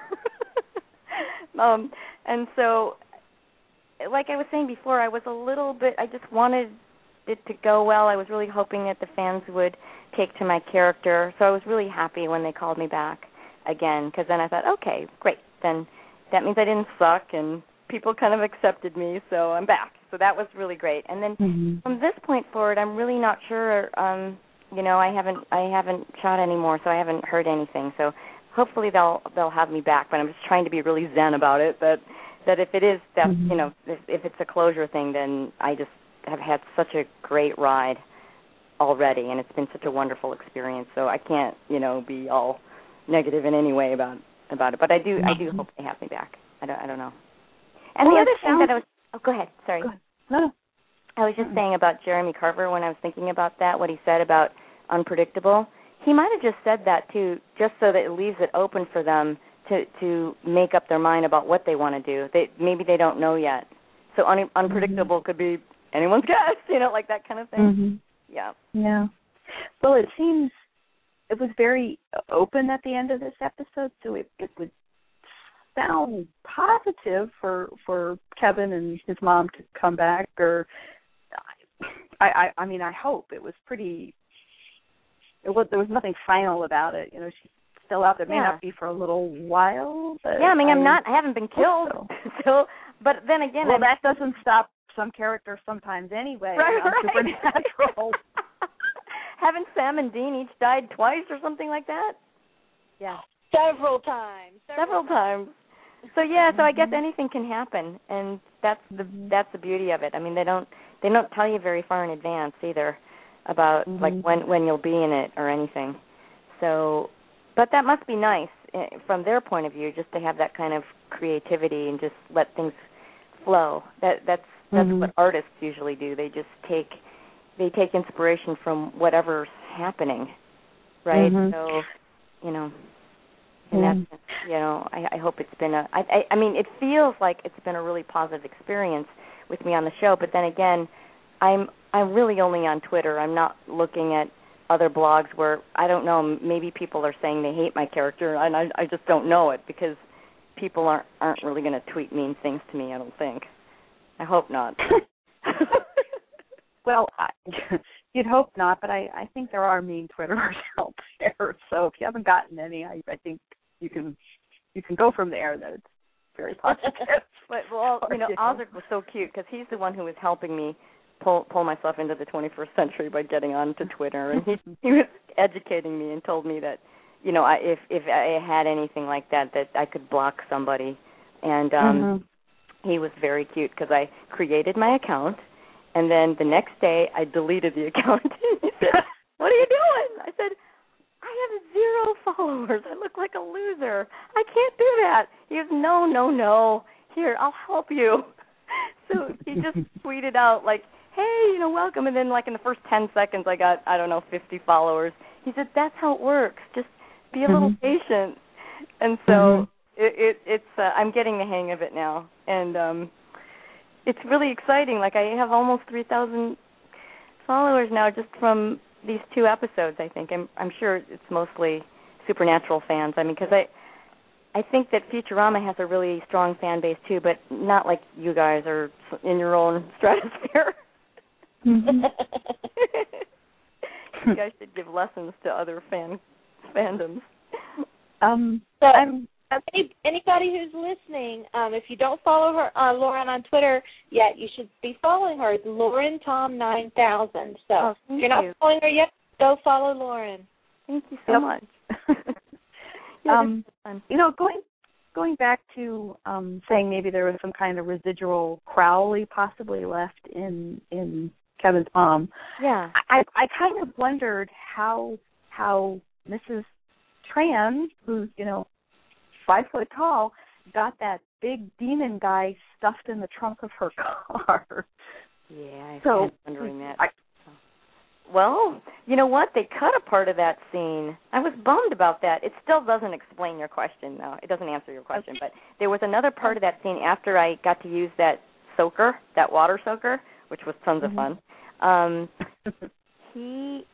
um, and so, like I was saying before, I was a little bit. I just wanted it to go well. I was really hoping that the fans would take to my character. So I was really happy when they called me back again because then I thought, okay, great. Then that means I didn't suck and people kind of accepted me, so I'm back. So that was really great. And then Mhm. from this point forward, I'm really not sure. Um, you know, I haven't I haven't shot anymore, so I haven't heard anything. So hopefully they'll they'll have me back. But I'm just trying to be really zen about it. That that if it is that Mhm. you know if, if it's a closure thing, then I just have had such a great ride already, and it's been such a wonderful experience. So I can't you know be all negative in any way about about it. But I do I do hope they have me back. I don't I don't know. And Well, the other thing that I was oh go ahead sorry. Go ahead. No, no. I was just saying about Jeremy Carver when I was thinking about that, what he said about unpredictable. He might have just said that too, just so that it leaves it open for them to to make up their mind about what they want to do. They maybe they don't know yet. So un- mm-hmm. unpredictable could be anyone's guess, you know, like that kind of thing. Mhm. Yeah. Yeah. Well, it seems it was very open at the end of this episode, so it, it would sound positive for for Kevin and his mom to come back. Or, I I, I mean, I hope it was pretty. It was there was nothing final about it. You know, she's still out there. May Yeah. not be for a little while. But Yeah, I mean, I'm not I haven't been killed. so. So, but then again, Well, I'm- that doesn't stop some characters sometimes anyway. right, on right. Supernatural. Haven't Sam and Dean each died twice or something like that? yeah. Several times. several times. So yeah, so I guess anything can happen, and that's the that's the beauty of it. I mean, they don't they don't tell you very far in advance either about like Mhm. when when you'll be in it or anything. So, but that must be nice eh, from their point of view, just to have that kind of creativity and just let things flow. That that's that's Mhm. what artists usually do. They just take they take inspiration from whatever's happening, right? Mhm. So, you know, and Yeah. that's you know I, I hope it's been a I, I I mean it feels like it's been a really positive experience with me on the show but then again I'm I'm really only on Twitter I'm not looking at other blogs where I don't know, maybe people are saying they hate my character, and I I just don't know it because people aren't aren't really going to tweet mean things to me. I don't think. I hope not. well, I, you'd hope not, but I I think there are mean Twitterers out there. So if you haven't gotten any, I I think you can you can go from there. That it's very positive. but well, you know, Osric was so cute because he's the one who was helping me pull pull myself into the 21st century by getting onto Twitter, and he he was educating me and told me that you know I, if if I had anything like that that I could block somebody, and um mm-hmm. He was very cute because I created my account, and then the next day I deleted the account. he said, "What are you doing?" I said. I have zero followers. I look like a loser. I can't do that. He goes, No, no, no. Here, I'll help you. So he just tweeted out like, hey, you know, welcome. And then like in the first 10 seconds, I got, I don't know, 50 followers. He said, that's how it works. Just be a little mm-hmm. patient. And so mm-hmm. it, it, it's, uh, I'm getting the hang of it now. And, um, it's really exciting. Like I have almost 3,000 followers now just from these two episodes. I think I'm I'm sure it's mostly supernatural fans. I mean, because I I think that Futurama has a really strong fan base too, but not like you guys are in your own stratosphere. Mm-hmm. you guys should give lessons to other fan fandoms. Um, so I'm, any, anybody who's listening, um, if you don't follow her, uh, Lauren on Twitter yet, you should be following her. It's Lauren Tom nine thousand. So oh, if you're not you. following her yet, go follow Lauren. Thank you so yep. much. um, you know, going going back to um saying maybe there was some kind of residual Crowley possibly left in in Kevin's mom. Yeah. I I kind of wondered how how Mrs. Tran, who's you know five foot tall, got that big demon guy stuffed in the trunk of her car. Yeah, I so, was wondering that. I, well, you know what? They cut a part of that scene. I was bummed about that. It still doesn't explain your question, though. It doesn't answer your question. But there was another part of that scene after I got to use that soaker, that water soaker, which was tons mm-hmm. of fun. Um, he,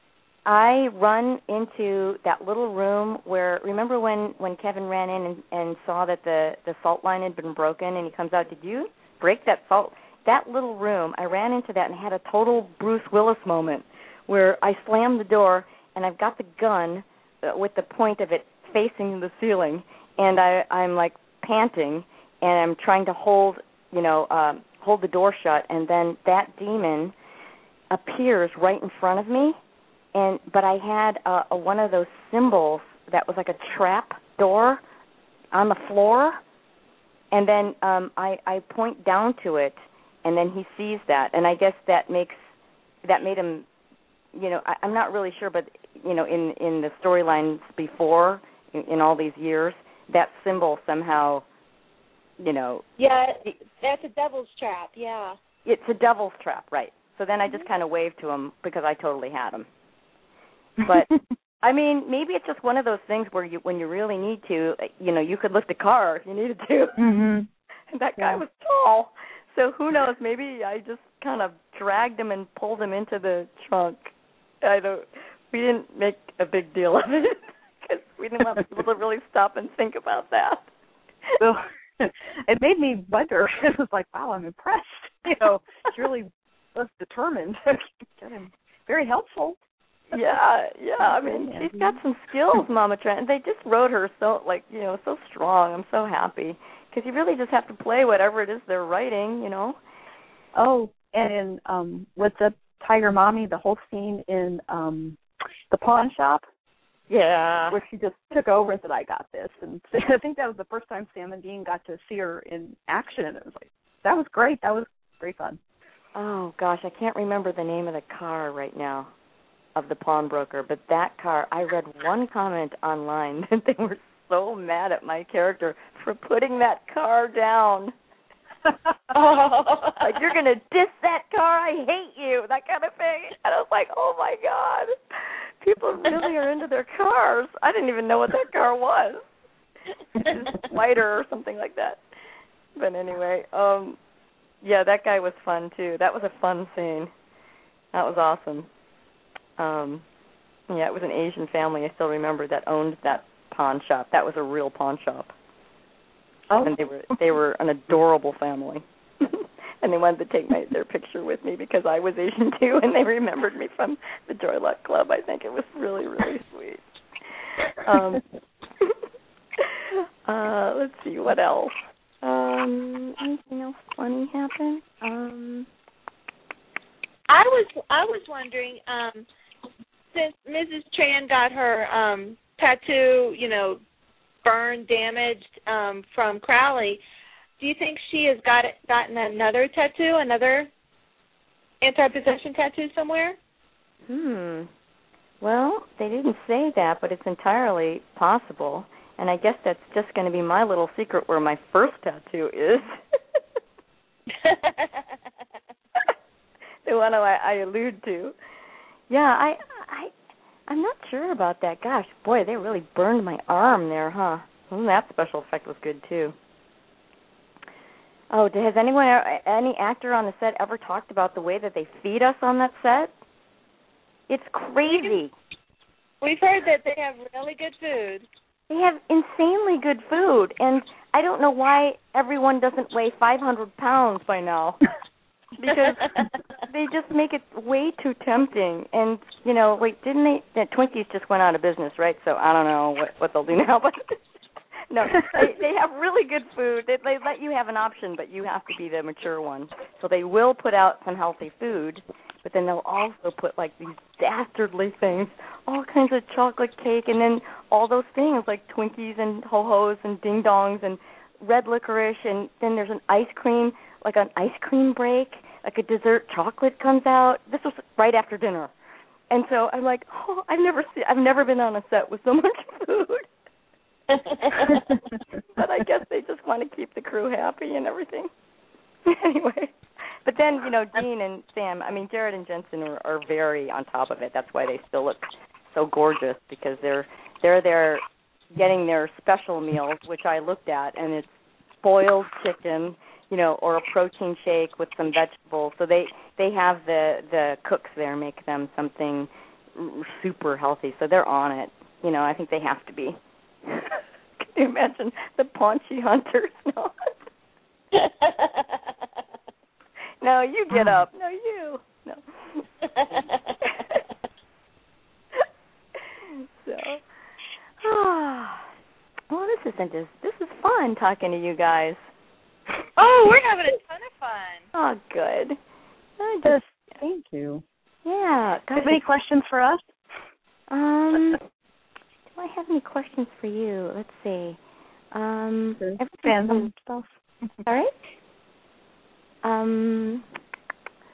I run into that little room where remember when when Kevin ran in and, and saw that the the salt line had been broken, and he comes out, did you break that salt? That little room, I ran into that and had a total Bruce Willis moment where I slammed the door and I've got the gun uh, with the point of it facing the ceiling, and I I'm like panting and I'm trying to hold you know um, hold the door shut, and then that demon appears right in front of me and but I had a, a one of those symbols that was like a trap door on the floor. And then um I I point down to it and then he sees that. And I guess that makes that made him you know I, I'm not really sure but you know in in the storylines before in, in all these years that symbol somehow you know. Yeah that's a devil's trap yeah. It's a devil's trap right. So then I just Mm-hmm. kind of waved to him because I totally had him. But I mean, maybe it's just one of those things where you, when you really need to, you know, you could lift a car if you needed to. Mhm. And that guy Yeah. was tall, so who knows? Maybe I just kind of dragged him and pulled him into the trunk. I don't. We didn't make a big deal of it because we didn't want people to really stop and think about that. So it made me wonder. It was like, wow, I'm impressed. You know, she really was determined. Very helpful. Yeah, yeah. I mean, she's got some skills, Mama Tran. They just wrote her so like you know so strong. I'm so happy because you really just have to play whatever it is they're writing. You know. Oh, and in um with the Tiger Mommy, the whole scene in um the pawn shop Yeah. where she just took over and said, "I got this," and I think that was the first time Sam and Dean got to see her in action. And It was like that was great. That was great fun. Oh gosh, I can't remember the name of the car right now of the pawnbroker, but that car, I read one comment online that they were so mad at my character for putting that car down. like you're gonna diss that car, I hate you, that kind of thing. And I was like, oh my god, people really are into their cars. I didn't even know what that car was, lighter or something like that. But anyway, um, yeah, that guy was fun too. That was a fun scene. That was awesome. Um, Yeah, it was an Asian family. I still remember that owned that pawn shop. That was a real pawn shop. Oh. And they were they were an adorable family. and they wanted to take my their picture with me because I was Asian too and they remembered me from the Joy Luck Club. I think it was really, really sweet. Um uh let's see, what else? Um anything else funny happen? Um I was I was wondering, um, since Mrs. Tran got her um tattoo, you know, burned, damaged um from Crowley, do you think she has got gotten another tattoo, another anti-possession tattoo somewhere? Hmm. Well, they didn't say that, but it's entirely possible. And I guess that's just going to be my little secret where my first tattoo is. the one I, I allude to. Yeah, I I I'm not sure about that. Gosh, boy, they really burned my arm there, huh? That special effect was good too. Oh, has anyone, uh, any actor on the set ever talked about the way that they feed us on that set? It's crazy. We've heard that they have really good food. They have insanely good food, and I don't know why everyone doesn't weigh 500 pounds by now. because they just make it way too tempting. And you know, wait, didn't they? The Twinkies just went out of business, right? So I don't know what what they'll do now, but. no, they they have really good food. They they let you have an option, but you have to be the mature one. So they will put out some healthy food, but then they'll also put like these dastardly things, all kinds of chocolate cake, and then all those things like Twinkies and ho hos and ding dongs and red licorice, and then there's an ice cream, like an ice cream break, like a dessert chocolate comes out. This was right after dinner, and so I'm like, oh, I've never seen, I've never been on a set with so much food. but I guess they just want to keep the crew happy and everything. anyway, but then you know Dean and Sam, I mean Jared and Jensen are, are very on top of it. That's why they still look so gorgeous because they're they're there getting their special meals, which I looked at, and it's boiled chicken, you know, or a protein shake with some vegetables. So they they have the the cooks there make them something super healthy. So they're on it. You know, I think they have to be. Can you imagine the paunchy hunters? No. no, you get up. No, you. No. so, ah, well, this isn't just. This is fun talking to you guys. Oh, we're having a ton of fun. Oh, good. I Yes, just, thank you. yeah. Do you have any questions for us? Um, do I have any questions for you? Let's see. Um, Fans everything's- stuff. Sorry. Um,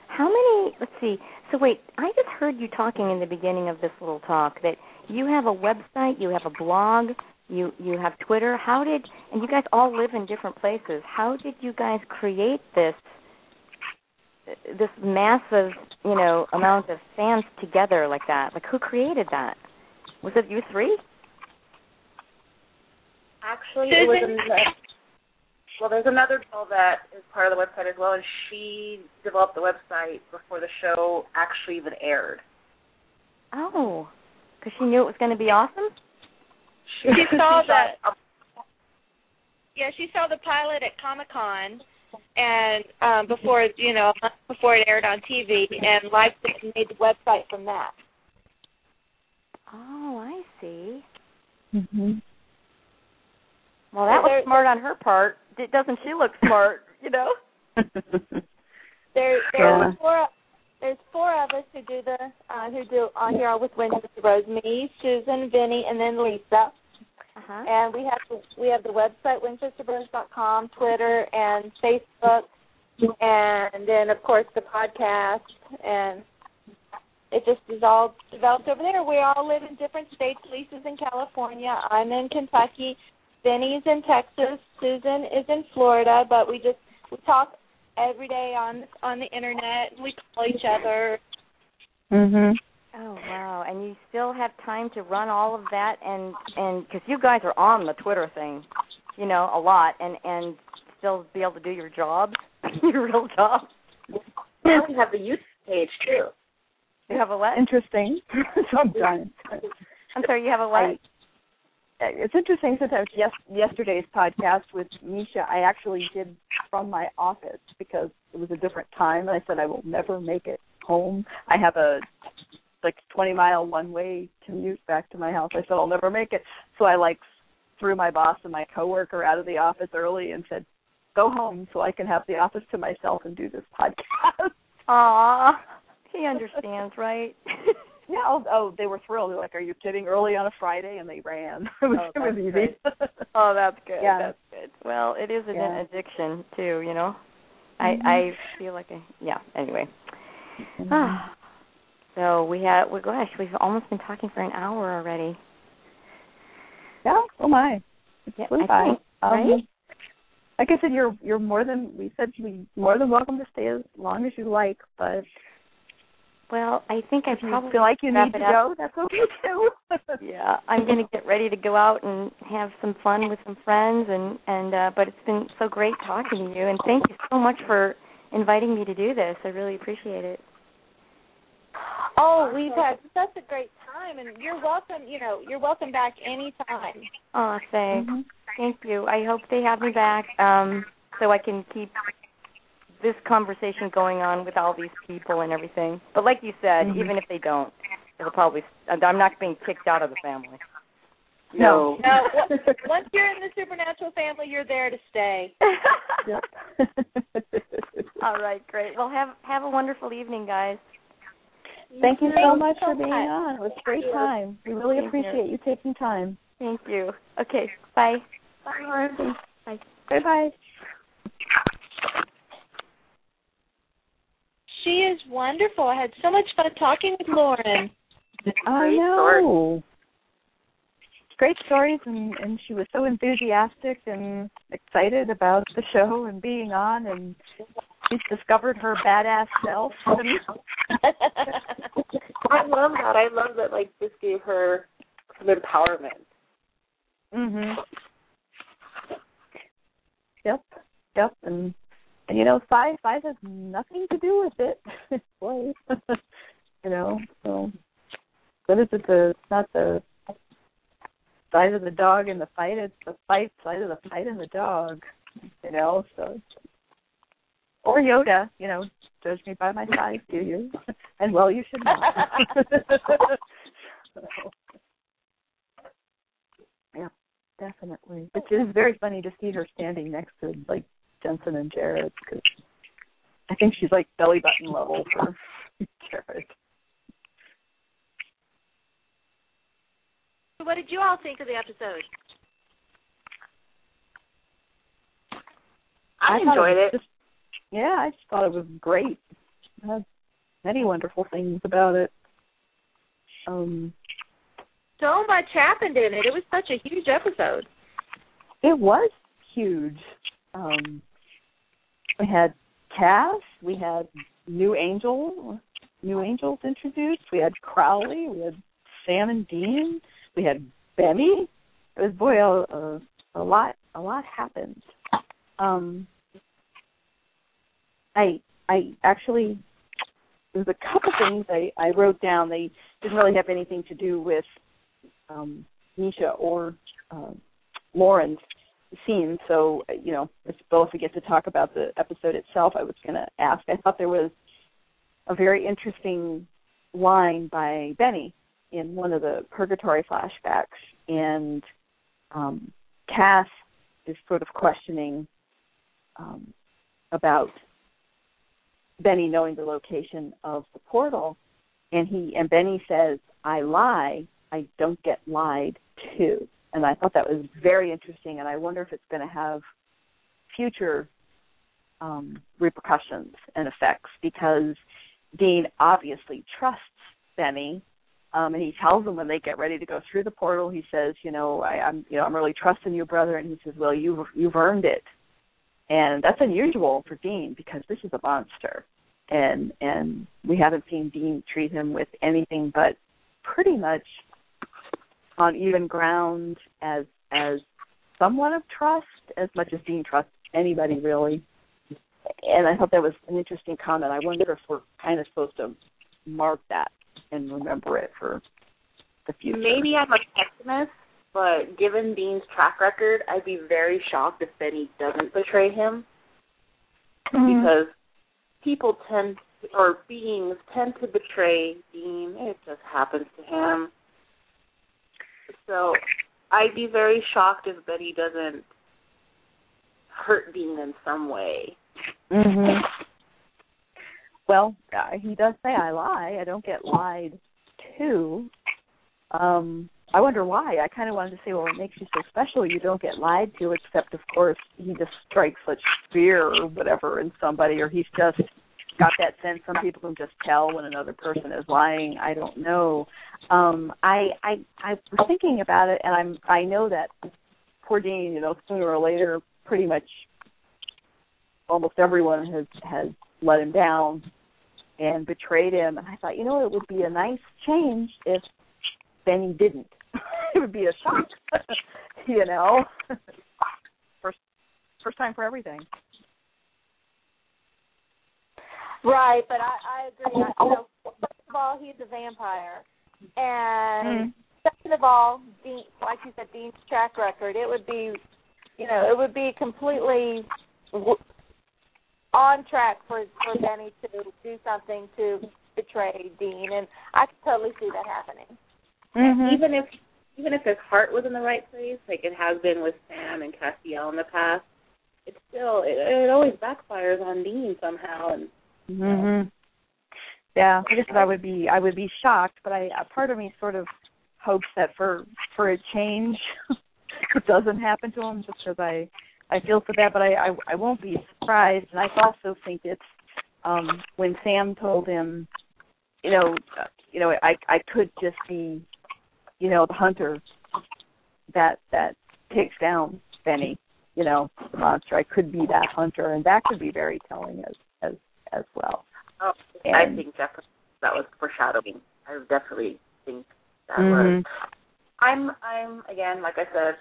how many? Let's see. So wait, I just heard you talking in the beginning of this little talk that you have a website, you have a blog, you you have Twitter. How did? And you guys all live in different places. How did you guys create this? This massive, you know, amount of fans together like that. Like, who created that? Was it you three? Actually, it was another, well. There's another girl that is part of the website as well, and she developed the website before the show actually even aired. Oh, because she knew it was going to be awesome. She saw shot that- Yeah, she saw the pilot at Comic Con, and um before you know before it aired on TV, and liked it and made the website from that. Oh, I see. Mm-hmm. Well, that was There- smart on her part. D- Doesn't she look smart? You know. There, Yeah. there's four. There's four of us who do the uh, who do on here with Winchester Bros. Me, Susan, Vinny, and then Lisa. Uh huh. And we have the, we have the website winchesterbros.com, Twitter, and Facebook, and then of course the podcast. And it just is all developed over there. We all live in different states. Lisa's in California. I'm in Kentucky. Vinny's in Texas. Susan is in Florida. But we just we talk every day on on the internet. We call each other. mhm. Wow! And you still have time to run all of that, and and because you guys are on the Twitter thing, you know, a lot, and and still be able to do your jobs, your real jobs. Now we have the youth page too. You have a what? Interesting. so I'm done. I'm sorry, you have a what? I- it's interesting sometimes yes yesterday's podcast with Misha I actually did from my office because it was a different time and I said I will never make it home. I have a like twenty mile one way commute back to my house. I said I'll never make it. So I like threw my boss and my coworker out of the office early and said, Go home so I can have the office to myself and do this podcast. Aw, he understands, right? Yeah, oh, oh, they were thrilled. They're like, "Are you kidding?" Early on a Friday, and they ran. it was, Oh, it was that's easy. oh, that's good. Yeah. That's good. Well, it is an Yeah. addiction too, you know. I I feel like I yeah. Anyway, Ah. So we had well, gosh, we've almost been talking for an hour already. yeah. Oh my. Yeah, flew I by. think, Um, right? Like I said, you're you're more than we said. You more than welcome to stay as long as you like. But Well, I think I probably feel like you need to go, that's okay too. yeah, I'm going to get ready to go out and have some fun with some friends and and uh but it's been so great talking to you and thank you so much for inviting me to do this. I really appreciate it. Oh, we've had such a great time, and you're welcome. You know, you're welcome back anytime. Oh, thanks. Mhm. Thank you. I hope they have me back um so I can keep this conversation going on with all these people and everything. But like you said, Mhm. even if they don't, it'll probably I'm not being kicked out of the family. No. No, w- once you're in the supernatural family, you're there to stay. Yep. all right, great. Well, have have a wonderful evening, guys. Thank you so much so for being much. on. It was a great time. We really Thank appreciate you taking time. Thank you. Okay, bye. Bye. Bye. Bye bye. She is wonderful. I had so much fun talking with Lauren. I Great know. Great stories, and and she was so enthusiastic and excited about the show and being on, and she's discovered her badass self. And, I love that. I love that. Like this gave her some empowerment. mhm. Yep. Yep. And and you know, size size has nothing to do with it. Boy. you know, so what is it? The it's not the size of the dog in the fight. It's the fight size of the fight in the dog. You know, so or Yoda. You know, judge me by my size, do you? And well, you should not. So, yeah, definitely. Which is very funny to see her standing next to like Jensen and Jared because I think she's like belly button level for Jared. what did you all think of the episode? I, thought enjoyed was it. Yeah, I just thought it was great. It had many wonderful things about it. Um, So much happened in it. It was such a huge episode. it was huge. Um, we had Cass, we had New Angel, New Angels introduced. We had Crowley, we had Sam and Dean, we had Benny. It was boy, a, a, a lot, a lot happened. Um, I, I actually, there's a couple things I, I wrote down. They didn't really have anything to do with um, Misha or um, Lauren's scene. So, uh, you know, I suppose we get to talk about the episode itself, I was going to ask. I thought there was a very interesting line by Benny in one of the Purgatory flashbacks, and um, Cass is sort of questioning um, about Benny knowing the location of the portal, and he and Benny says, "I lie, I don't get lied to." And I thought that was very interesting, and I wonder if it's going to have future um, repercussions and effects because Dean obviously trusts Benny, um, and he tells him when they get ready to go through the portal, he says, "You know, I, I'm, you know, I'm really trusting you, brother." And he says, "Well, you've you've earned it," and that's unusual for Dean because this is a monster, and and we haven't seen Dean treat him with anything but pretty much on even ground as as somewhat of trust as much as Dean trusts anybody really. And I thought that was an interesting comment. I wonder if we're kind of supposed to mark that and remember it for the future. Maybe I'm a pessimist, but given Dean's track record, I'd be very shocked if Benny doesn't betray him Mhm. because people tend or beings tend to betray Dean. It just happens to him. So I'd be very shocked if Benny doesn't hurt Dean in some way. Mhm. Well, uh, he does say I lie. I don't get lied to. Um, I wonder why. I kind of wanted to say, well, what makes you so special? You don't get lied to, except of course he just strikes such fear or whatever in somebody, or he's just got that sense. Some people can just tell when another person is lying. I don't know. Um, I I I was thinking about it, and I'm I know that poor Dean. You know, sooner or later, pretty much almost everyone has has let him down and betrayed him. And I thought, you know, it would be a nice change if Benny didn't. it would be a shock, you know. first first time for everything. Right, but I, I agree. I, you know, first of all, he's a vampire, and Mm. second of all, Dean, like you said, Dean's track record, it would be, you know, it would be completely on track for for Benny to do something to betray Dean, and I could totally see that happening. Mm-hmm. Even if even if his heart was in the right place, like it has been with Sam and Castiel in the past, it still it, it always backfires on Dean somehow. And Mhm. Yeah, I guess I would be I would be shocked, but I a part of me sort of hopes that for for a change it doesn't happen to him just because I I feel for that, but I, I I won't be surprised, and I also think it's um when Sam told him, you know, uh, you know, I I could just be, you know, the hunter that that takes down Benny, you know, the monster. I could be that hunter, and that could be very telling as as as well. oh, I And- think definitely that was foreshadowing. I definitely think that was. Mhm. I'm I'm again, like I said,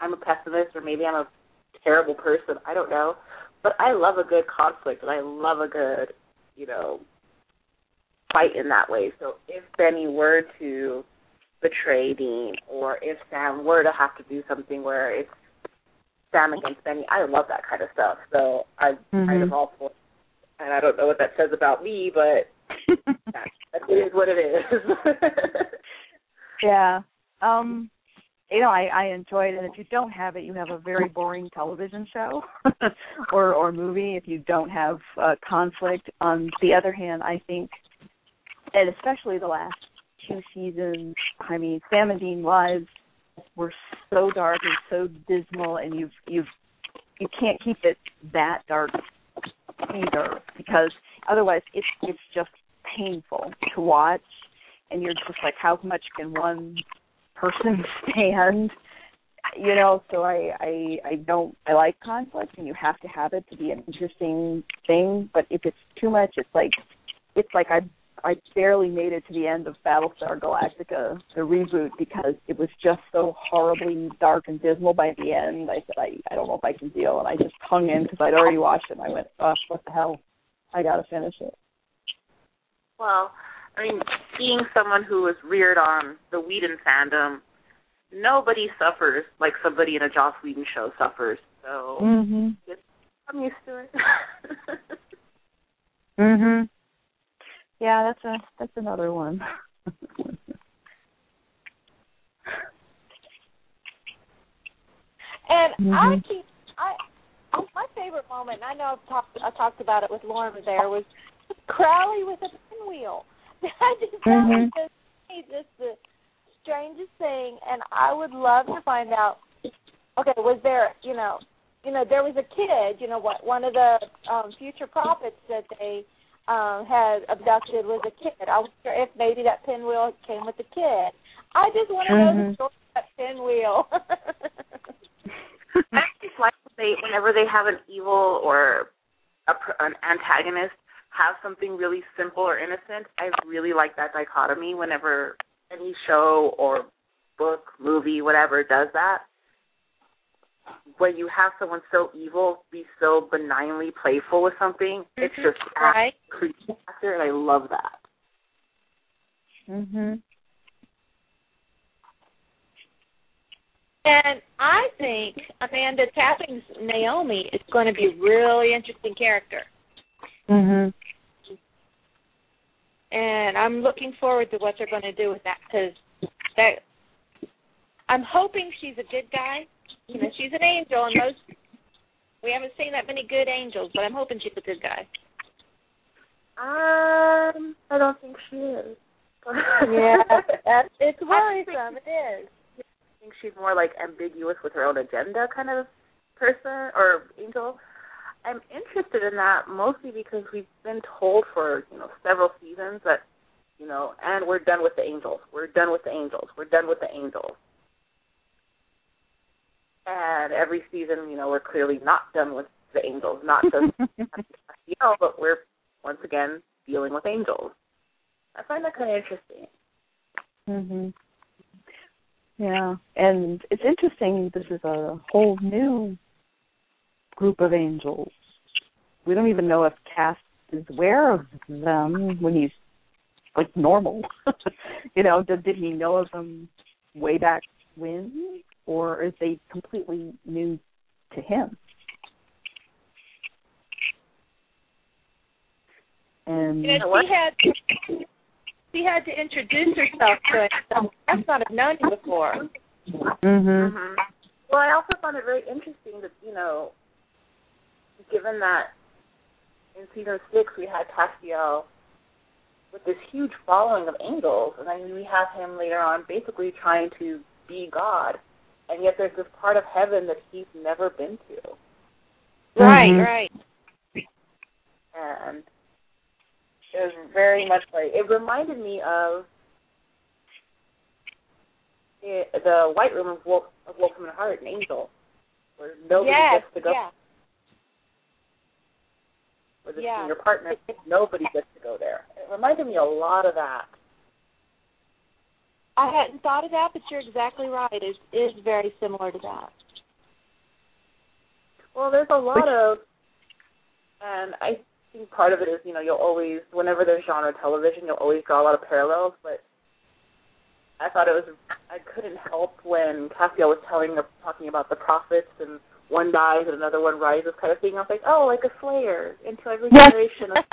I'm a pessimist or maybe I'm a terrible person. I don't know, but I love a good conflict and I love a good, you know, fight in that way. So if Benny were to betray Dean, or if Sam were to have to do something where it's Sam against Benny, I love that kind of stuff. So I'm kind of Mhm. all for. And I don't know what that says about me, but that, it is what it is. yeah. Um you know, I, I enjoyed it. And if you don't have it, you have a very boring television show or or movie if you don't have uh, conflict. On the other hand, I think and especially the last two seasons, I mean, Sam and Dean lives were so dark and so dismal and you've you've you can't keep it that dark either because otherwise it's it's just painful to watch and you're just like how much can one person stand? You know so i i i don't i like conflict and you have to have it to be an interesting thing but if it's too much it's like it's like i i barely made it to the end of battlestar galactica the reboot because it was just so horribly dark and dismal by the end i said i i don't know if i can deal and i just hung in because i'd already watched it and i went oh, what the hell i gotta finish it Well, I mean, being someone who was reared on the Whedon fandom, nobody suffers like somebody in a Joss Whedon show suffers. So mhm I'm used to it. Mm Mhm. Yeah, that's a that's another one. And I Mhm. keep I oh, my favorite moment. And I know I've talked I talked about it with Lauren there was Crowley with a pinwheel. I just that was just just the strangest thing, and I would love to find out. Okay, was there you know you know there was a kid you know what one of the um future prophets that they um had abducted was a kid. I wonder if maybe that pinwheel came with the kid. I just want to know the Mhm. story of that pinwheel. I just like they whenever they have an evil or a, an antagonist have something really simple or innocent. I really like that dichotomy. Whenever any show or book, movie, whatever does that, where you have someone so evil be so benignly playful with something, it's Mhm. just Right. creepy factor, and I love that. Mhm. And I think Amanda Tapping's Naomi is going to be a really interesting character. Mhm. And I'm looking forward to what they're going to do with that because that I'm hoping she's a good guy. You know, she's an angel, and most we haven't seen that many good angels, but I'm hoping she's a good guy. Um, I don't think she is. yeah, that's, it's worrisome. It is. I think she's more like ambiguous with her own agenda kind of person or angel. I'm interested in that mostly because we've been told for you know several seasons that you know, and we're done with the angels. We're done with the angels. We're done with the angels. And every season, you know, we're clearly not done with the angels. Not just you know, but we're once again dealing with angels. I find that kind of interesting. Mhm. Yeah, and it's interesting. This is a whole new group of angels. We don't even know if Cass is aware of them when he's like normal. you know, did did he know of them way back when, or is they completely new to him? And You know, she had she had to introduce herself to it. So I've not have known him before. mhm. hmm Well, I also found it very interesting that you know, given that in season six we had Castiel with this huge following of angels, and then we have him later on basically trying to be God, and yet there's this part of heaven that he's never been to, Right, Mhm. right. and it was very much like it reminded me of it, the White Room of Wolf of Wolfram and Hart and Angel, where nobody yes, gets to go. yeah. with a Yeah. senior partner, nobody gets to go there. It reminded me a lot of that. I hadn't thought of that, but you're exactly right. It is very similar to that. Well, there's a lot of, and I think part of it is, you know, you'll always, whenever there's genre television, you'll always draw a lot of parallels. But I thought it was, I couldn't help when Castiel was telling, talking about the prophets and one dies and another one rises kind of thing. I was like, oh, like a Slayer into every Yes. generation of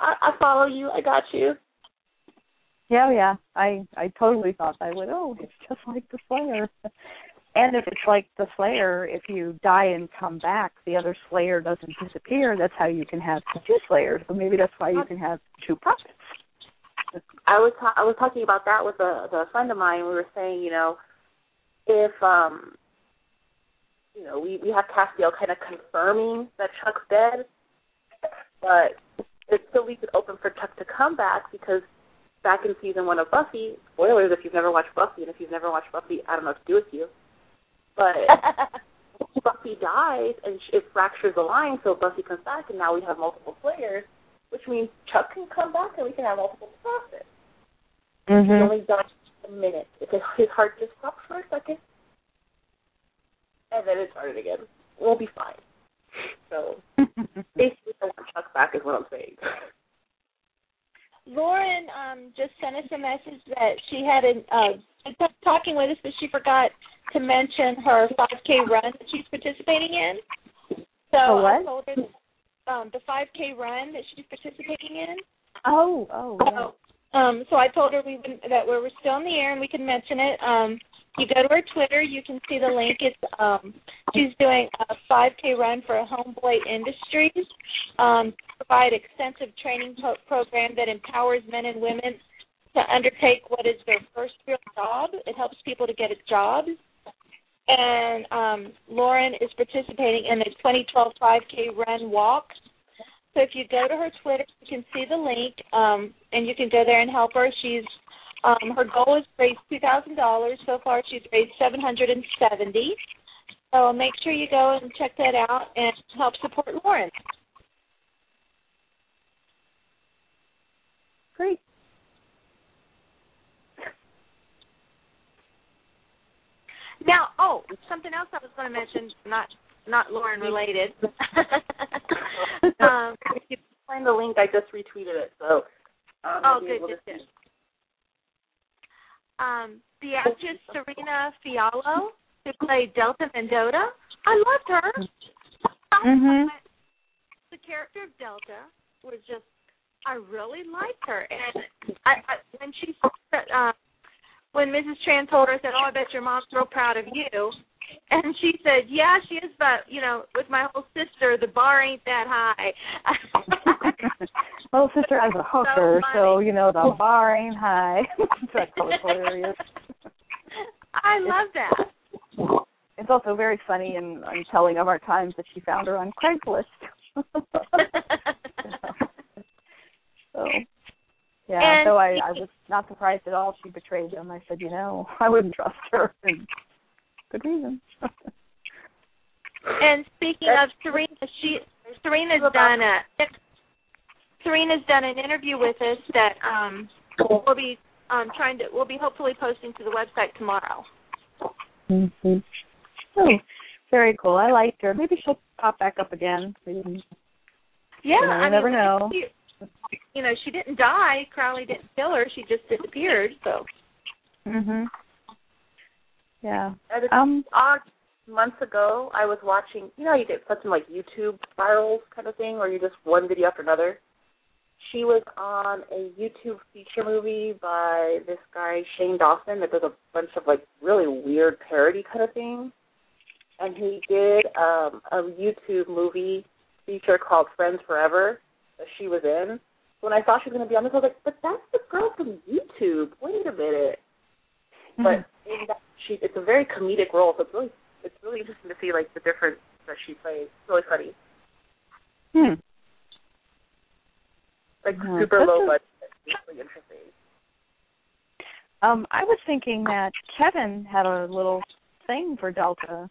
I, I follow you. I got you. Yeah, yeah. I I totally thought I would. Oh, it's just like the Slayer. And if it's like the Slayer, if you die and come back, the other Slayer doesn't disappear. That's how you can have two Slayers. So maybe that's why you can have two prophets. I was ta- I was talking about that with a, a friend of mine. We were saying, you know, if um, you know, we we have Castiel kind of confirming that Chuck's dead, but it still leaves it open for Chuck to come back because back in season one of Buffy, spoilers if you've never watched Buffy, and if you've never watched Buffy, I don't know what to do with you, but Buffy dies and it fractures the line, so Buffy comes back, and now we have multiple Slayers, which means Chuck can come back and we can have multiple prophets. He Mhm. only died a minute. If his, his heart just stopped for a second, and then it started again. We'll be fine. So basically, I want Chuck back is what I'm saying. Lauren um, just sent us a message that she had an uh, talking with us, but she forgot to mention her 5K run that she's participating in. So what? I told her that, um, the 5K run that she's participating in. Oh, oh, yeah. Um, so I told her we would, that we were still in the air and we can mention it. Um, you go to her Twitter, you can see the link. It's um, she's doing a 5K run for Homeboy Industries. Um, provide extensive training pro- program that empowers men and women to undertake what is their first real job. It helps people to get a job. And um, Lauren is participating in the 2012 5K run walk. So if you go to her Twitter, you can see the link, um, and you can go there and help her. She's um, her goal is to raise two thousand dollars. So far, she's raised seven hundred and seventy. So make sure you go and check that out and help support Lauren. Great. Now, oh, something else I was going to mention, not not Lauren related. um, if you find the link, I just retweeted it. So um, Oh, good, able good, good. Um, the actress Serena Fiallo, who played Delta Mendota, I loved her. Mhm. The character of Delta was just, I really liked her, and I, I when she, uh, when Mrs. Tran told her, I said, "Oh, I bet your mom's real proud of you." And she said, "Yeah, she is, but you know, with my whole sister, the bar ain't that high." Little sister has a hooker, funny. so you know the bar ain't high. that was hilarious. I love that. It's also very funny and, and telling of our times that she found her on Craigslist. so yeah, And so I, I was not surprised at all she betrayed them. I said, you know, I wouldn't trust her and good reason. And speaking of Serena, she Serena's done a Serena's done an interview with us that um we'll be um trying to we'll be hopefully posting to the website tomorrow. mm-hmm. Oh, very cool. I liked her. Maybe she'll pop back up again. Maybe. Yeah, You know, you I never mean, know. she- you know, she didn't die. Crowley didn't kill her. She just disappeared. So Mhm. Yeah. It's Um. odd. Months ago, I was watching. You know, how you get such like YouTube spirals kind of thing, where you just one video after another. She was on a YouTube feature movie by this guy Shane Dawson that does a bunch of like really weird parody kind of things, and he did um a YouTube movie feature called Friends Forever that she was in. When I thought she was going to be on this, I was like, but that's the girl from YouTube. Wait a minute but in that she it's a very comedic role, so it's really it's really interesting to see like the difference that she plays. It's really funny. Hmm. Like Yeah, super that's low a- budget. It's really interesting. Um, I was thinking that Kevin had a little thing for Delta.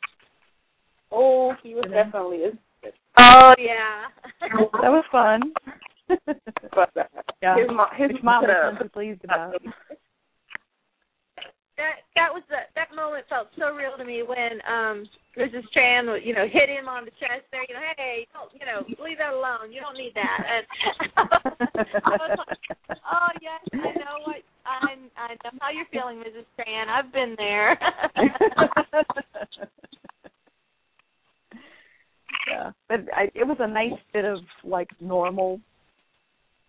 Oh, he was Yeah. definitely Oh yeah. That was fun. but uh, yeah. his mom his Which mom was most pleased about. that that was the, that moment felt so real to me when um Mrs. Tran you know hit him on the chest there you know hey don't you know leave that alone you don't need that and I was like oh yes I know what I I know how you're feeling Mrs. Tran I've been there yeah, but I, it was a nice bit of like normal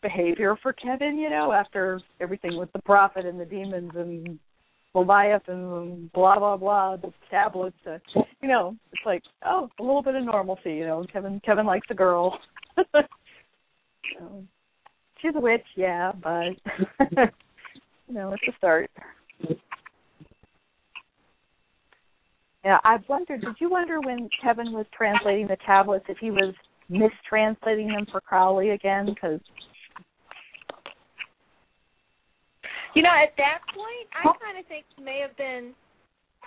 behavior for Kevin, you know, after everything with the prophet and the demons and Leviathan and blah blah blah, the tablets. Uh, you know, it's like oh, a little bit of normalcy. You know, Kevin Kevin likes a girl. so, she's a witch, yeah, but you know, it's a start. Yeah, I've wondered. Did you wonder when Kevin was translating the tablets if he was mistranslating them for Crowley again? Because You know, at that point, I kind of think he may have been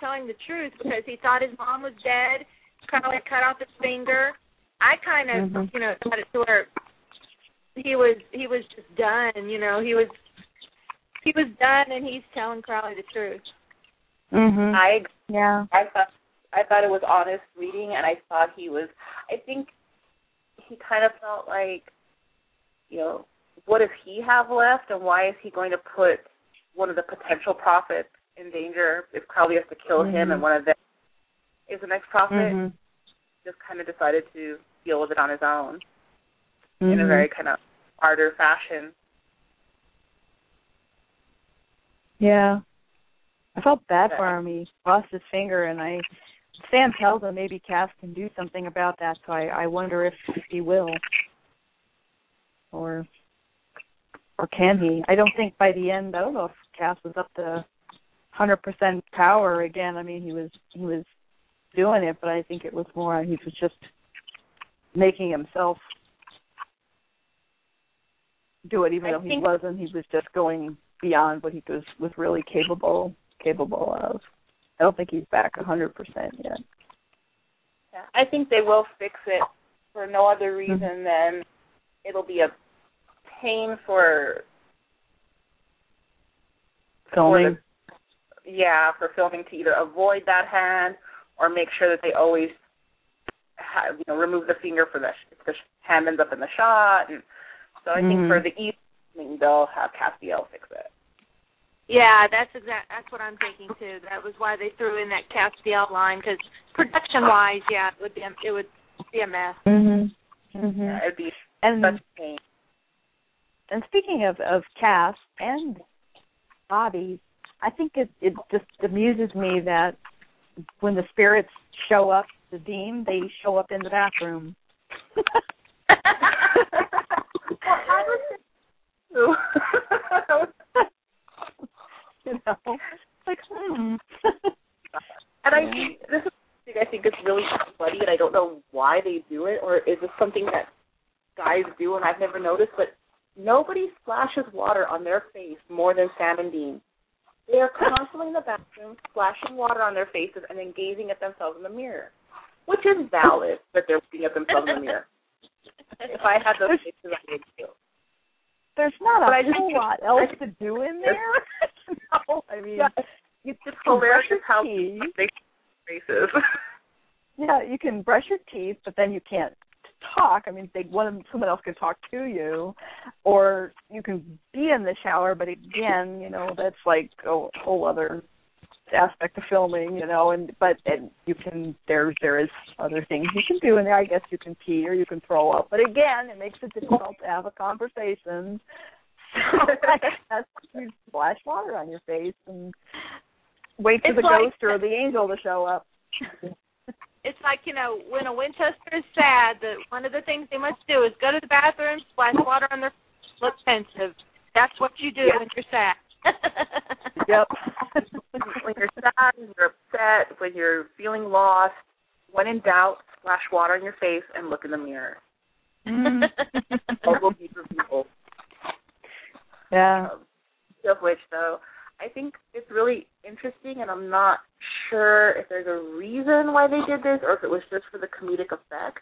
telling the truth because he thought his mom was dead. Crowley cut off his finger. I kind of, Mhm. you know, got it to where he was he was just done. You know, he was he was done, and he's telling Crowley the truth. mm-hmm. I yeah, I thought I thought it was honest reading, and I thought he was. I think he kind of felt like, you know, what does he have left, and why is he going to put one of the potential prophets in danger if Crowley has to kill him, Mhm. and one of them is the next prophet? mm-hmm. Just kind of decided to deal with it on his own Mm-hmm. in a very kind of harder fashion. yeah. I felt bad Yeah. for him. He lost his finger, and I Sam tells him maybe Cass can do something about that. So I I wonder if he will, or or can he? I don't think by the end. I don't know if Cass was up to hundred percent power again. I mean, he was he was doing it, but I think it was more he was just making himself do it, even I though he wasn't. He was just going beyond what he was was really capable capable of. I don't think he's back hundred percent yet. Yeah, I think they will fix it for no other mm-hmm. reason than it'll be a pain for Filming. for the, yeah, for filming to either avoid that hand or make sure that they always have, you know remove the finger for the if the hand ends up in the shot, and so I think Mhm. for the ease mean, they'll have Castiel fix it. Yeah, that's exact. That's what I'm thinking too. That was why they threw in that Castiel line because production wise, yeah, it would be a, it would be a mess. Mhm. Mhm. Yeah, it'd be And such a pain. and speaking of of Cass and Bobby, I think it it just amuses me that when the spirits show up to Dean, they show up in the bathroom. you know, like hmm. And I think this is something I think is really funny, and I don't know why they do it, or is this something that guys do and I've never noticed? But nobody splashes water on their face more than Sam and Dean. They are constantly in the bathroom, splashing water on their faces, and then gazing at themselves in the mirror, which is valid that they're looking at themselves in the mirror. If I had those faces, I would too. There's not But a I just whole think- lot else to do in there. no, I mean, Yeah, you brush hilarious your how they faces. Yeah, you can brush your teeth, but then you can't talk. I mean, they one someone else can talk to you, or you can be in the shower. But again, you know, that's like a whole other aspect of filming, you know. And but and you can there there is other things you can do in there. I guess you can pee or you can throw up. But again, it makes it difficult to have a conversation. So I guess you splash water on your face and wait for It's the like- ghost or the angel to show up. It's like you know when a Winchester is sad, that one of the things they must do is go to the bathroom, splash water on their look pensive. That's what you do Yeah. when you're sad. Yep. when you're sad, when you're upset, when you're feeling lost, when in doubt, splash water on your face and look in the mirror. Mhm. All will be for people. yeah. Um, of which, though, I think it's really interesting, and I'm not sure if there's a reason why they did this or if it was just for the comedic effect.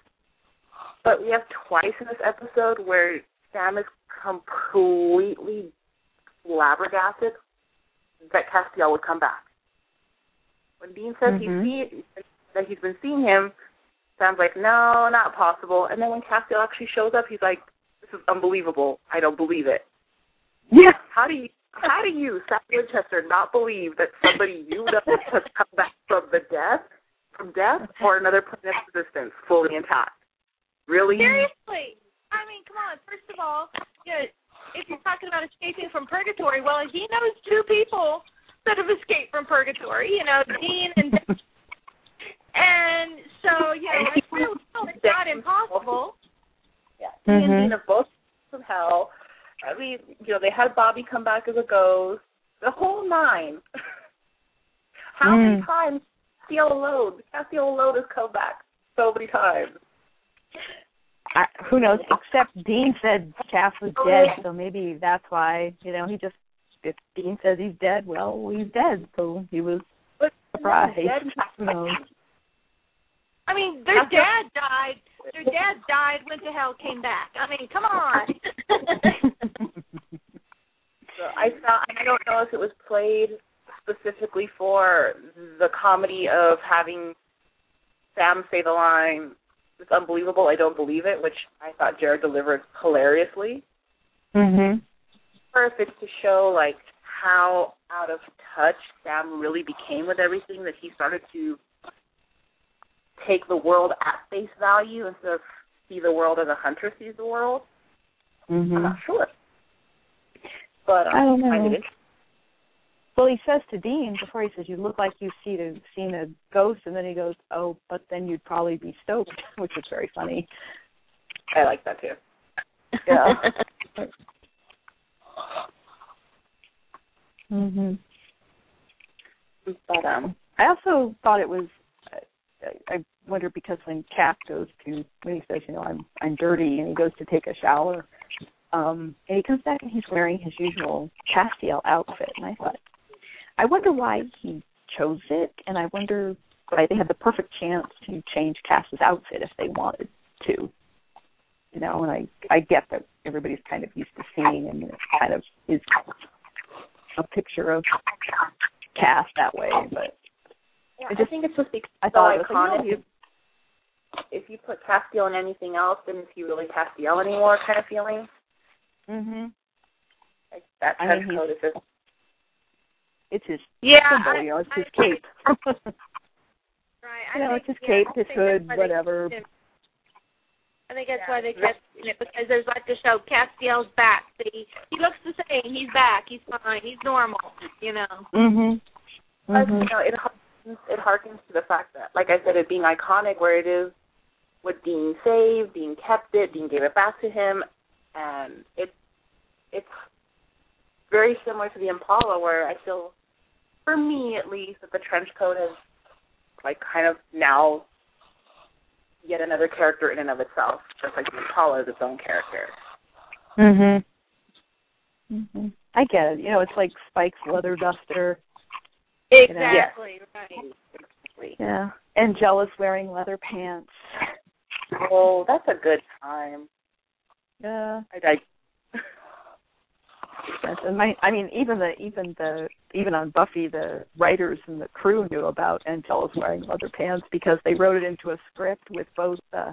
But we have twice in this episode where Sam is completely flabbergasted that Castiel would come back. When Dean says Mhm. he see that he's been seeing him, Sam's like, "No, not possible." And then when Castiel actually shows up, he's like, "This is unbelievable. I don't believe it." Yeah. How do you how do you, Sam Winchester, not believe that somebody you know has come back from the death from death or another plane of existence fully intact? Really? Seriously, I mean, come on. First of all, you know, if you're talking about escaping from purgatory, well, he knows two people that have escaped from purgatory. You know, Dean and and so you know, it's really it's not impossible. Yeah. He and Mhm. Dean are both from hell. I mean, you know, they had Bobby come back as a ghost. The whole nine. How many Mm. times Castiel alone? Castiel alone has come back so many times. I, who knows? Except Dean said Cass was Oh, dead, so maybe that's why. You know, he just if Dean says he's dead, well, he's dead. So he was But surprised. Knows? I mean, their dad died. Their dad died, went to hell, came back. I mean, come on. So I found I don't know if it was played specifically for the comedy of having Sam say the line, "It's unbelievable, I don't believe it," which I thought Jared delivered hilariously, mhm. or if it's to show like how out of touch Sam really became with everything that he started to take the world at face value instead of see the world as a hunter sees the world. I'm Mhm. not sure, but um, I don't know. interesting. Well, he says to Dean before he says, "You look like you've seen a seen a ghost," and then he goes, "Oh, but then you'd probably be stoked," which is very funny. I like that too. Yeah. mhm. But um, I also thought it was. I, wonder because when Cap goes to when he says, you know, I'm I'm dirty, and he goes to take a shower, um, and he comes back and he's wearing his usual Castiel outfit, and I thought, I wonder why he chose it, and I wonder why they had the perfect chance to change Cass's outfit if they wanted to. You know, and I I get that everybody's kind of used to seeing him, and it kind of is a picture of Cass that way, but yeah, I I, just- think it's just because I so thought it was iconic. like, if, if you put Castiel in anything else, then is he really Castiel anymore? Kind of feeling. Mm Mhm. Like that I trench mean, coat is just It's his Yeah, symbol, I- you know, it's his I- cape. Right. you know, think, it's his yeah, cape, I his hood, whatever. I think that's Yeah. why they kept it because there's like the show Castiel's back. See, he looks the same. He's back. He's fine. He's normal. You know. Mhm. But Mhm. you know, it harkens, it harkens to the fact that, like I said, it being iconic, where it is what Dean saved, Dean kept it, Dean gave it back to him, and it it's very similar to the Impala, where I feel, for me at least, that the trench coat has like kind of now yet another character in and of itself, just like the Impala is its own character. Mhm. Mhm. I get it. You know, it's like Spike's leather duster. Exactly. Right. Yeah. Angelus wearing leather pants. Oh, that's a good time. Yeah. I, I That's, and my, I mean, even the even the even on Buffy, the writers and the crew knew about Angelus wearing leather pants because they wrote it into a script with both uh,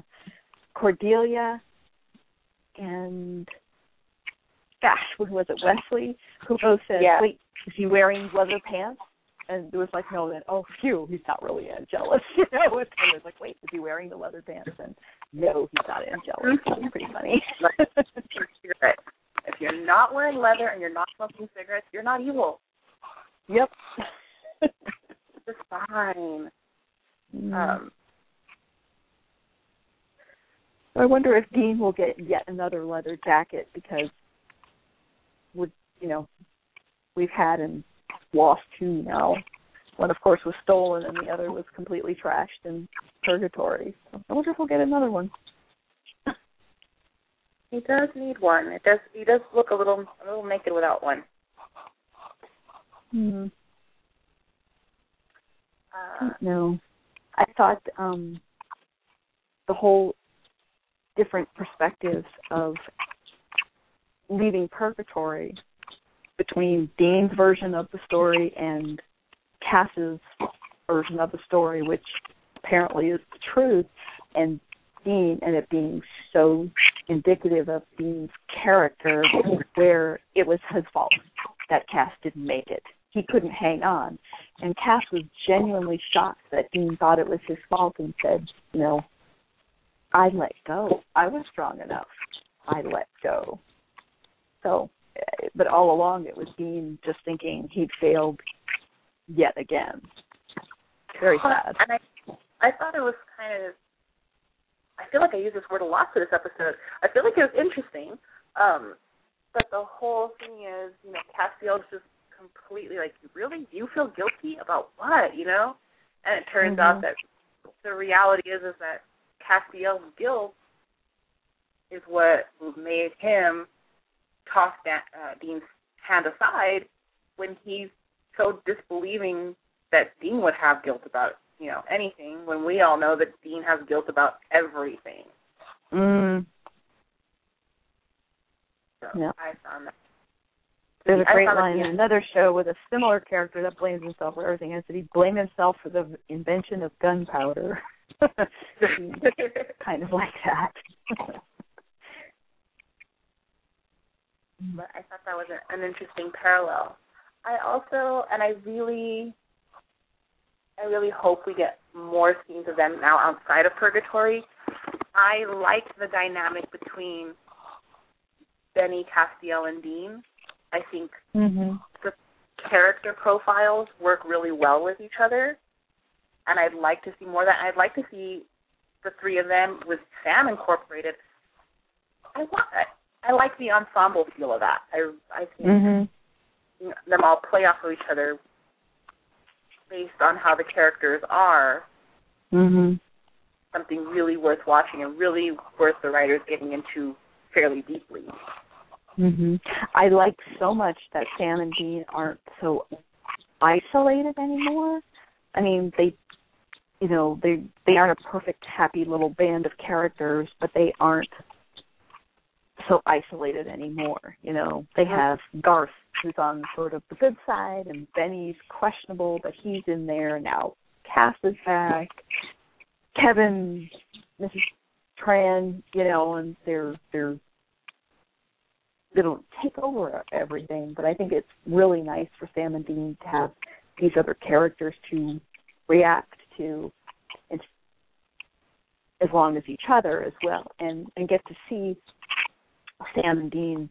Cordelia and gosh, who was it, Wesley, who both said, Yeah. "Wait, is he wearing leather pants?" And it was like, "No." Then, oh, phew, he's not really Angelus. You know, it's kind of like, "Wait, is he wearing the leather pants?" And no, he's not Angelus. It's pretty funny. If you're not wearing leather and you're not smoking cigarettes, you're not evil. yep. It's fine. Mm. Um, I wonder if Dean will get yet another leather jacket because we you know we've had and lost two now. One of course was stolen and the other was completely trashed in purgatory. So I wonder if we'll get another one. he does need one. It does. He does look a little a little naked without one. Hmm. Uh, No. I thought um the whole different perspectives of leaving purgatory between Dean's version of the story and Cass's version of the story, which apparently is the truth, and Dean and it being so indicative of Dean's character where it was his fault that Cass didn't make it. He couldn't hang on. And Cass was genuinely shocked that Dean thought it was his fault and said, you know, I let go. I was strong enough. I let go. So, but all along it was Dean just thinking he'd failed yet again. Very sad. And I, I thought it was kind of. I feel like I use this word a lot for this episode. I feel like it was interesting, um, but the whole thing is, you know, Castiel's just completely like, really, Do you feel guilty about what, you know? And it turns out Mhm. that the reality is, is that Castiel's guilt is what made him toss that, uh, Dean's hand aside when he's so disbelieving that Dean would have guilt about, you know, anything when we all know that Dean has guilt about everything. Mm. So Yeah. I found that. There's a great line in another show with a similar character that blames himself for everything. I said he blamed himself for the invention of gunpowder. kind of like that. but I thought that was an interesting parallel. I also, and I really, I really hope we get more scenes of them now outside of Purgatory. I like the dynamic between Benny, Castiel, and Dean. I think mhm. character profiles work really well with each other, and I'd like to see more of that. I'd like to see the three of them with Sam incorporated. I want. I, like the ensemble feel of that. I I think Mhm. them all play off of each other based on how the characters are. Mhm. Something really worth watching and really worth the writers getting into fairly deeply. Mhm. I like so much that Sam and Dean aren't so isolated anymore. I mean, they you know, they they aren't a perfect happy little band of characters, but they aren't so isolated anymore. You know, they have Garth who's on sort of the good side and Benny's questionable, but he's in there now. Cass is back. Kevin, Mrs. Tran, you know, and they're they're it'll take over everything. But I think it's really nice for Sam and Dean to have these other characters to react to, and as long as each other as well, and and get to see Sam and Dean.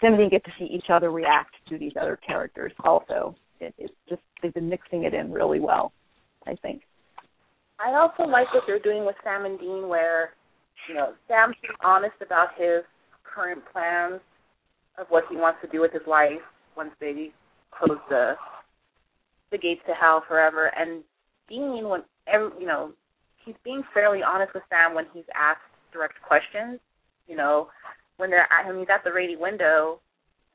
Sam and Dean get to see each other react to these other characters also. It, it's just they've been mixing it in really well, I think. I also like what they're doing with Sam and Dean, where you know Sam's honest about his current plans of what he wants to do with his life once they close the the gates to hell forever. And Dean, when every, you know, he's being fairly honest with Sam when he's asked direct questions. You know, when they're at him, he's at the Rady window,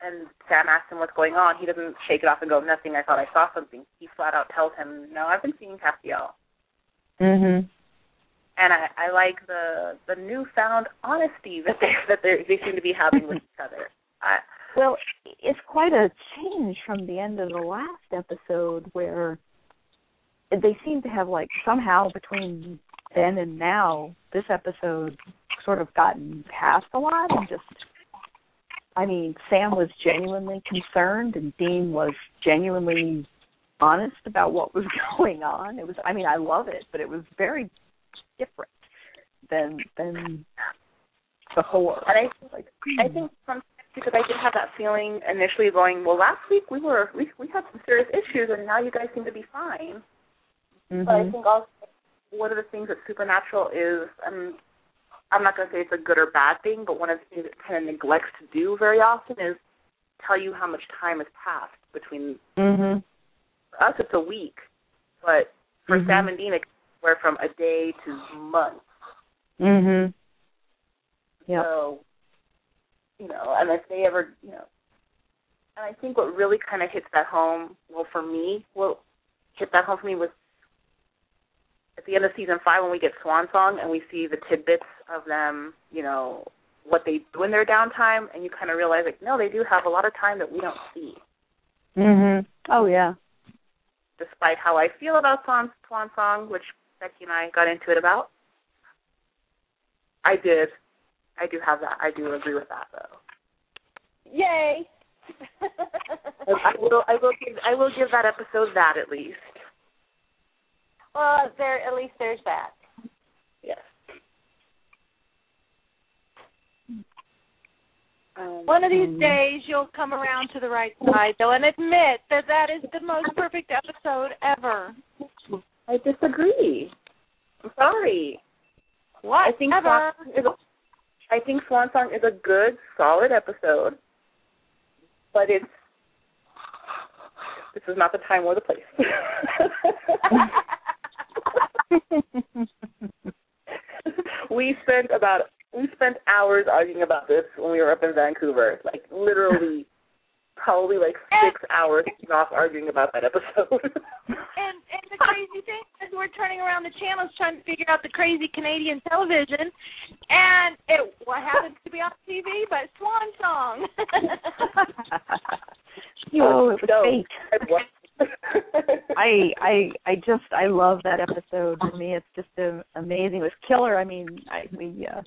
and Sam asks him what's going on. He doesn't shake it off and go, "Nothing. I thought I saw something." He flat out tells him, "No, I've been seeing Castiel." Mhm. And I, I like the the newfound honesty that they that they they seem to be having with each other. I, well, it's quite a change from the end of the last episode where they seem to have like somehow between then and now this episode sort of gotten past a lot and just I mean, Sam was genuinely concerned and Dean was genuinely honest about what was going on. It was I mean, I love it, but it was very different than than before. And I like I think from because I did have that feeling initially going, well, last week we were we we had some serious issues, and now you guys seem to be fine. Mm-hmm. But I think also one of the things that Supernatural is, um, I'm not going to say it's a good or bad thing, but one of the things it kind of neglects to do very often is tell you how much time has passed between. Mm-hmm. For us, it's a week, but for mm-hmm. Sam and Dean, it's where from a day to months. Mhm. Yeah. So you know, and if they ever, you know, and I think what really kind of hits that home, well, for me, what hit that home for me was at the end of season five when we get Swan Song and we see the tidbits of them, you know, what they do in their downtime, and you kind of realize, like, no, they do have a lot of time that we don't see. Mhm. Oh yeah. Despite how I feel about Swan Swan Song, which Becky and I got into it about, I did I do have that. I do agree with that though. Yay! I will. I will give. I will give that episode that at least. Well, there. At least there's that. Yes. Um, One of these days, you'll come around to the right side, though, and admit that that is the most perfect episode ever. I disagree. I'm sorry. What? I think ever? Swan is a, I think Swan Song is a good, solid episode, but it's this is not the time or the place. we spent about we spent hours arguing about this when we were up in Vancouver. Like literally probably like six hours off arguing about that episode. and and the crazy thing is we're turning around the channels trying to figure out the crazy Canadian television and it what happens to be on TV but Swan Song. oh, it was No. fate. I I I just I love that episode. For me, it's just um, amazing. It was killer. I mean, I we uh,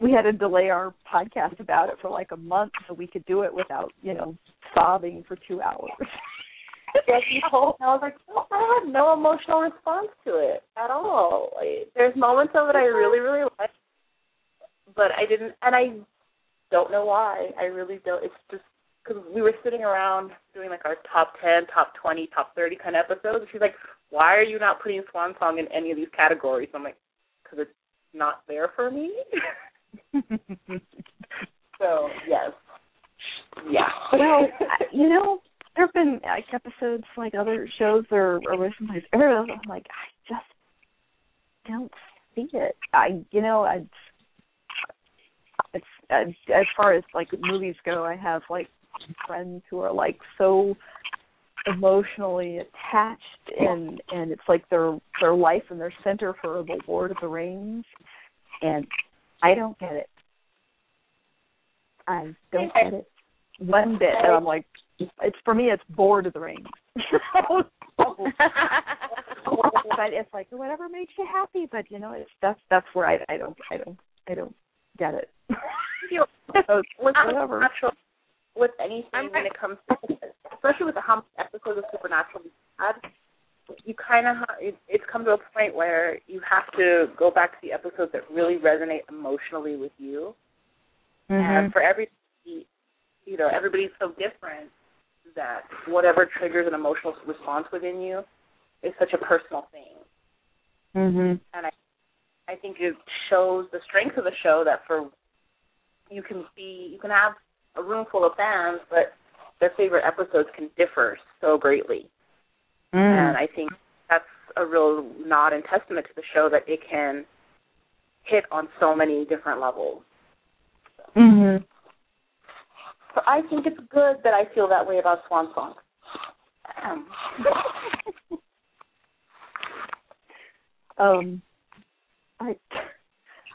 we had to delay our podcast about it for like a month so we could do it without you know sobbing for two hours. Told I was like, no, I had no emotional response to it at all. Like, there's moments of it I really, really like, but I didn't, and I don't know why. I really don't. It's just because we were sitting around doing like our top ten, top twenty, top thirty kind of episodes. And she's like, "Why are you not putting Swan Song in any of these categories?" I'm like, "Because it's not there for me." so yes, yeah. well, you know, there have been like episodes like other shows or or recent plays. I'm like, I just don't see it. I, you know, I. It's as, as far as like movies go, I have like friends who are like so emotionally attached and and it's like their their life and their center for the Lord of the Rings and I don't get it. I don't get it one bit and I'm like it's for me it's bored of the rings. but it's like whatever makes you happy, but you know, it's that's that's where I I don't I don't I don't get it. with Whatever. With anything when it comes to especially with the how many episodes of supernatural we've had you kind of ha- it, it's come to a point where you have to go back to the episodes that really resonate emotionally with you. And for every you know everybody's so different that whatever triggers an emotional response within you is such a personal thing. Mhm. and I I think it shows the strength of the show that for you can be you can have a room full of fans, but their favorite episodes can differ so greatly. And I think that's a real nod and testament to the show that it can hit on so many different levels. Mhm. So I think it's good that I feel that way about Swan Song. Um, um I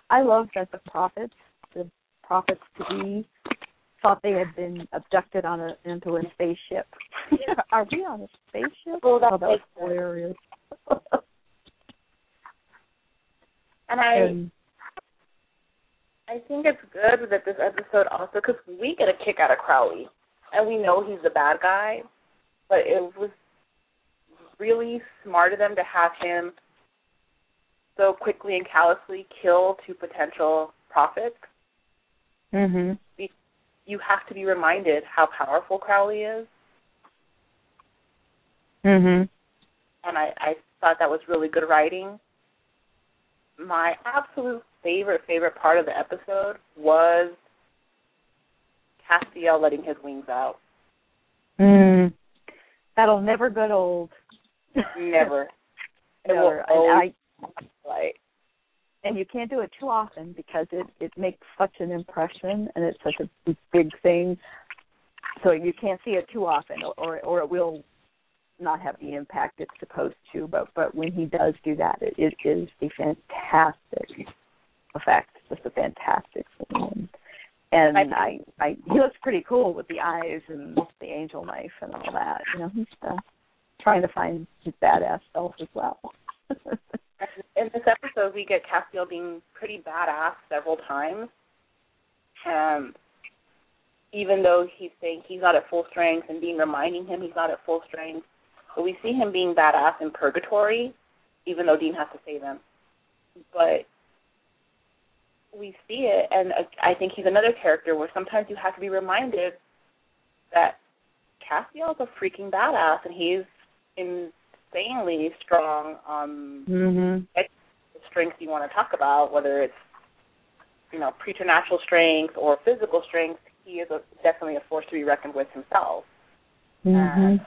I love that the prophets, the prophets to be thought they had been abducted on a into a spaceship. Are we on a spaceship? Well, that oh, that was hilarious. and I and, I think it's good that this episode also because we get a kick out of Crowley, and we know he's the bad guy, but it was really smart of them to have him so quickly and callously kill two potential prophets. Mm mhm. You have to be reminded how powerful Crowley is, Mhm. and I, I thought that was really good writing. My absolute favorite favorite part of the episode was Castiel letting his wings out. Mm. That'll never get old. Never. It will Never. And always I like and you can't do it too often because it it makes such an impression and it's such a big thing. So you can't see it too often, or or it will not have the impact it's supposed to. But but when he does do that, it, it is a fantastic effect, just a fantastic scene. And I, I, he looks pretty cool with the eyes and the angel knife and all that. You know, he's uh, trying to find his badass self as well. in this episode we get Castiel being pretty badass several times. Um even though he's saying he's not at full strength and being reminding him he's not at full strength. But we see him being badass in purgatory, even though Dean has to save him. But we see it, and uh, I think he's another character where sometimes you have to be reminded that Castiel's a freaking badass, and he's insanely strong on mhm. strength you want to talk about, whether it's you know preternatural strength or physical strength. He is a, definitely a force to be reckoned with himself. Mhm.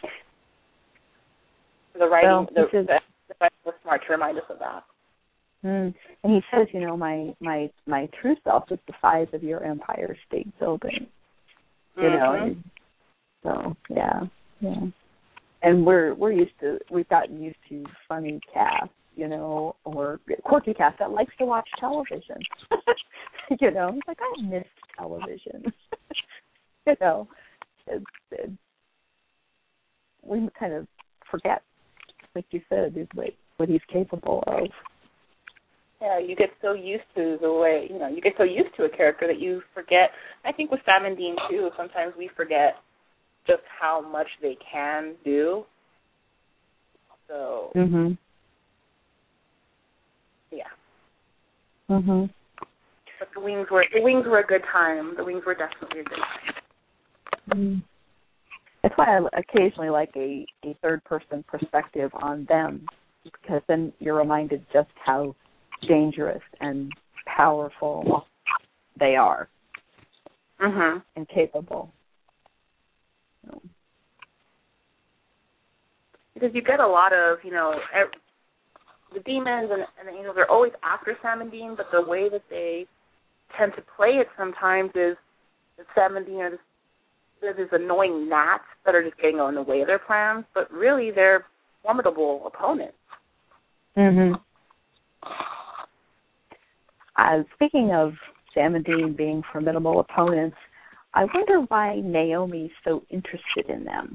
The writing, Well, the, he says- the, the writing was smart to remind us of that. Mm. And he says, you know, my my my true self is the size of your Empire State Building. You know, Mhm. and so yeah, yeah. And we're we're used to we've gotten used to funny Cass, you know, or quirky Cass that likes to watch television. you know, it's like I miss television. you know, it's, it's, we kind of forget, like you said, what what he's capable of. Yeah, you get so used to the way you know you get so used to a character that you forget. I think with Sam and Dean too, sometimes we forget just how much they can do. So Mhm. yeah, Mhm. but the wings were the wings were a good time. The wings were definitely a good time. Mm. That's why I occasionally like a, a third person perspective on them because then you're reminded just how dangerous and powerful they are Mhm. and capable. So, because you get a lot of you know the demons and, and the angels are always after Sam and Dean, but the way that they tend to play it sometimes is that Sam and Dean are this, they're these annoying gnats that are just getting in the way of their plans, but really they're formidable opponents. Mm mhm. Uh, speaking of Sam and Dean being formidable opponents, I wonder why Naomi's so interested in them,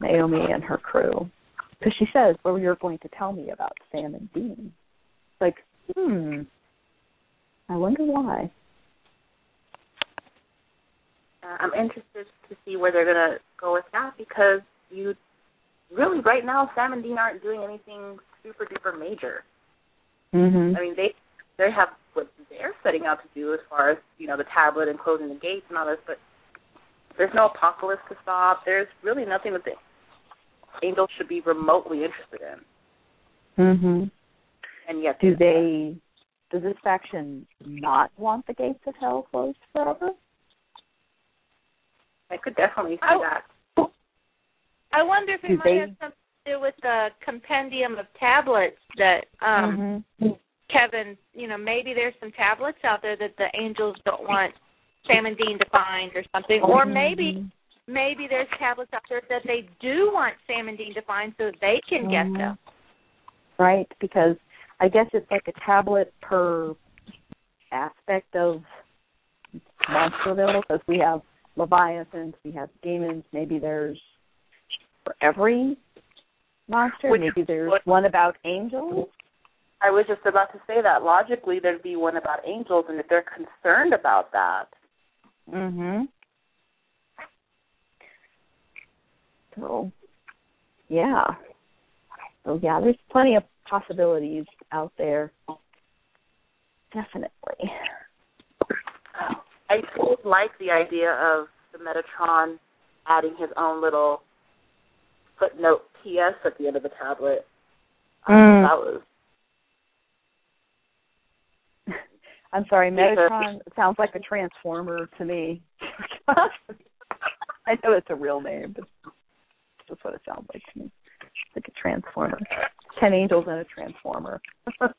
Naomi and her crew. Because she says, well, you're going to tell me about Sam and Dean. Like, hmm, I wonder why. Uh, I'm interested to see where they're gonna go with that because you really right now Sam and Dean aren't doing anything super duper major. Mhm. I mean they they have what they're setting out to do as far as you know the tablet and closing the gates and all this, but there's no apocalypse to stop. There's really nothing that the Angels should be remotely interested in, Mm Mhm. and yet Do they? Does this faction not want the gates of hell closed forever? I could definitely see Oh. that. I wonder if it Do might they- have something to do with the compendium of tablets that um Mhm. Kevin, you know, maybe there's some tablets out there that the angels don't want Sam and Dean to find or something. Or maybe maybe there's tablets out there that they do want Sam and Dean to find so they can get Mhm. them. right? Because I guess it's like a tablet per aspect of Monsterville. Because we have leviathans, we have demons. Maybe there's for every monster. Which- maybe there's what- one about angels. I was just about to say that logically there'd be one about angels, and if they're concerned about that, Mhm. So, yeah. So yeah, there's plenty of possibilities out there. Definitely. I did like the idea of the Metatron adding his own little footnote PS at the end of the tablet. Um, Mm. That was I'm sorry, Metatron sounds like a transformer to me. I know it's a real name, but that's what it sounds like to me. Like a transformer. Ten angels and a transformer. well,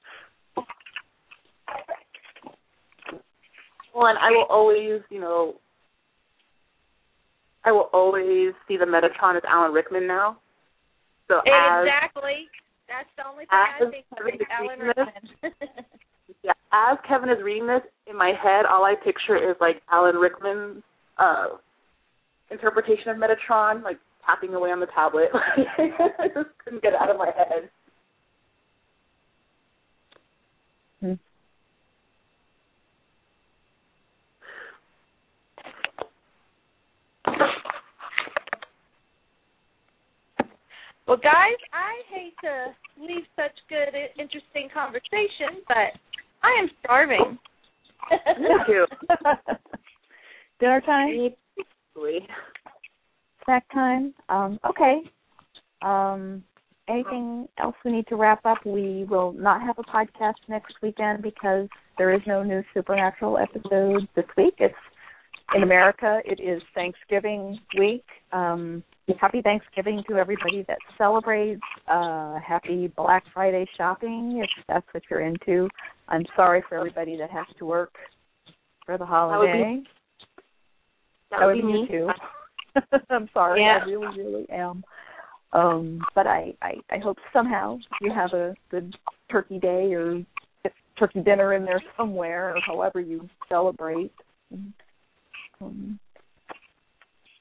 and I will always, you know, I will always see the Metatron as Alan Rickman now. So as Exactly. That's the only thing I think Kevin of Alan Rickman- Rickman. yeah, as Kevin is reading this in my head, all I picture is like Alan Rickman's uh interpretation of Metatron, like tapping away on the tablet. I just couldn't get it out of my head. Well, guys, I hate to leave such good, interesting conversation, but I am starving. Me too. Dinner time? Snack time? Um, okay. Um, anything else we need to wrap up? We will not have a podcast next weekend because there is no new Supernatural episode this week. It's in America. It is Thanksgiving week. Um, happy Thanksgiving to everybody that celebrates. Uh, happy Black Friday shopping if that's what you're into. I'm sorry for everybody that has to work for the would be- holiday. That That would be me. too. I'm sorry, Yeah. I really, really am. Um, but I, I, I hope somehow you have a good turkey day or turkey dinner in there somewhere, or however you celebrate. Um,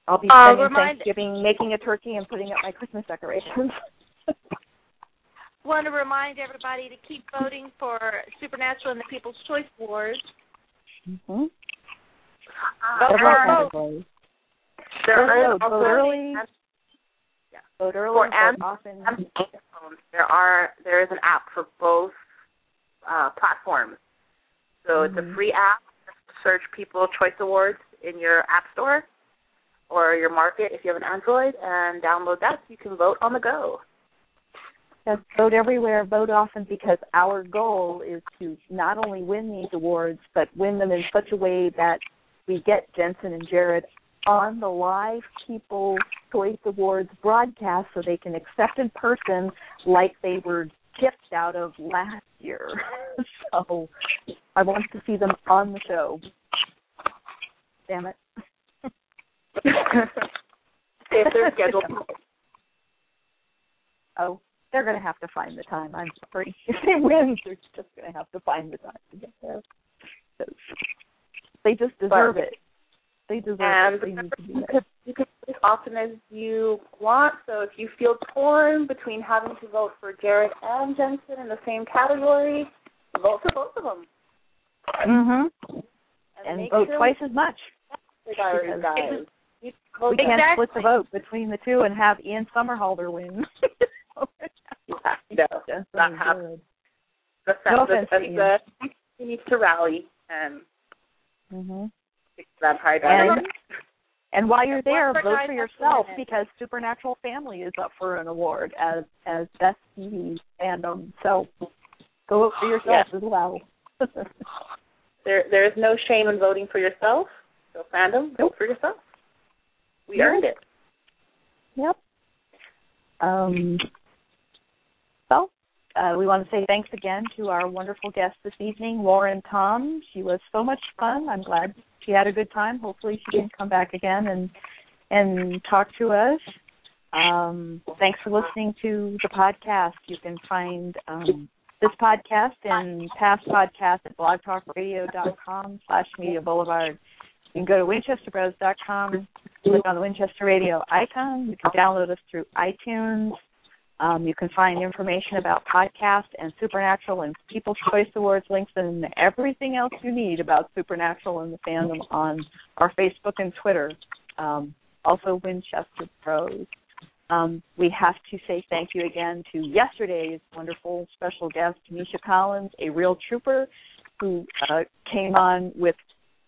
I'll be Uh, spending remind- Thanksgiving making a turkey and putting up my Christmas decorations. I want to remind everybody to keep voting for Supernatural and the People's Choice Awards. mm-hmm. Uh, Vote there vote. there Vote, vote also early. Vote early, For and- often. and there are there is an app for both uh, platforms. So it's a Mhm. free app. Search People Choice Awards in your app store or your market if you have an Android, and download that so you can vote on the go. Yes, vote everywhere, vote often, because our goal is to not only win these awards, but win them in such a way that we get Jensen and Jared on the live People's Choice Awards broadcast so they can accept in person like they were kicked out of last year. so I want to see them on the show. Damn it. if they're scheduled. Oh, they're going to have to find the time. I'm sorry. If they win, they're just going to have to find the time to get there. They just deserve it. They deserve And it. They need to be you could you could as often as you want. So if you feel torn between having to vote for Jared and Jensen in the same category, vote for both of them. Mm-hmm. And, And vote sure twice as much. Guys. We can't split the vote between the two and have Ian Somerhalder win. No, That's not really have- good. the No offense that to the he needs to rally and hmm fix Vampire And and while you're there, vote for yourself because Supernatural Family is up for an award as as best TV fandom. So go vote for yourself as well. There there is no shame in voting for yourself. So fandom, vote for yourself. We Yeah. earned it. Yep. Um, uh, we want to say thanks again to our wonderful guest this evening, Lauren Tom. She was so much fun. I'm glad she had a good time. Hopefully, she can come back again and and talk to us. Um, thanks for listening to the podcast. You can find um, this podcast and past podcasts at blogtalkradio.com slash media boulevard. You can go to winchesterbros.com click on the Winchester Radio icon. You can download us through iTunes. Um, you can find information about podcast and Supernatural and People's Choice Awards links and everything else you need about Supernatural and the fandom on our Facebook and Twitter. Um, also, Winchester Bros. Um, we have to say thank you again to yesterday's wonderful special guest, Misha Collins, a real trooper who uh, came on with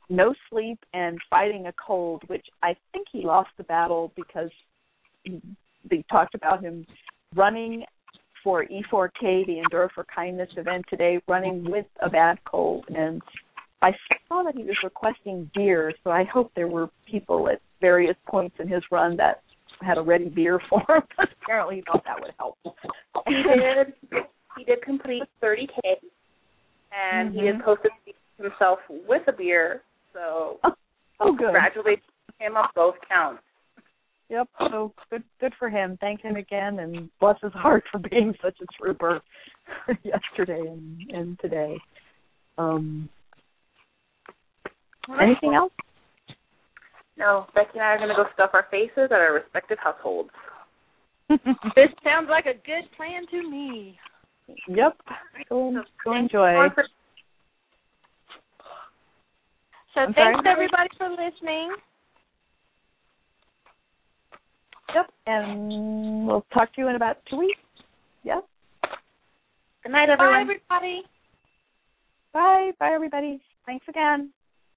no sleep and fighting a cold, which I think he lost the battle because he, they talked about him running for E4K, the Endure for Kindness event today, running with a bad cold. And I saw that he was requesting beer, so I hope there were people at various points in his run that had a ready beer for him. Apparently, he thought that would help. He did he did complete thirty K and he Mhm. did posted himself with a beer. So Oh, good. congratulations to him on both counts. Yep. So good good for him. Thank him again and bless his heart for being such a trooper yesterday and, and today. Um anything else? No, Becky and I are gonna go stuff our faces at our respective households. This sounds like a good plan to me. yep. Go, So go enjoy. for- So I'm thanks sorry? everybody for listening. Yep. And we'll talk to you in about two weeks. Yep. Good night everyone. Bye everybody. Bye. Bye everybody. Thanks again.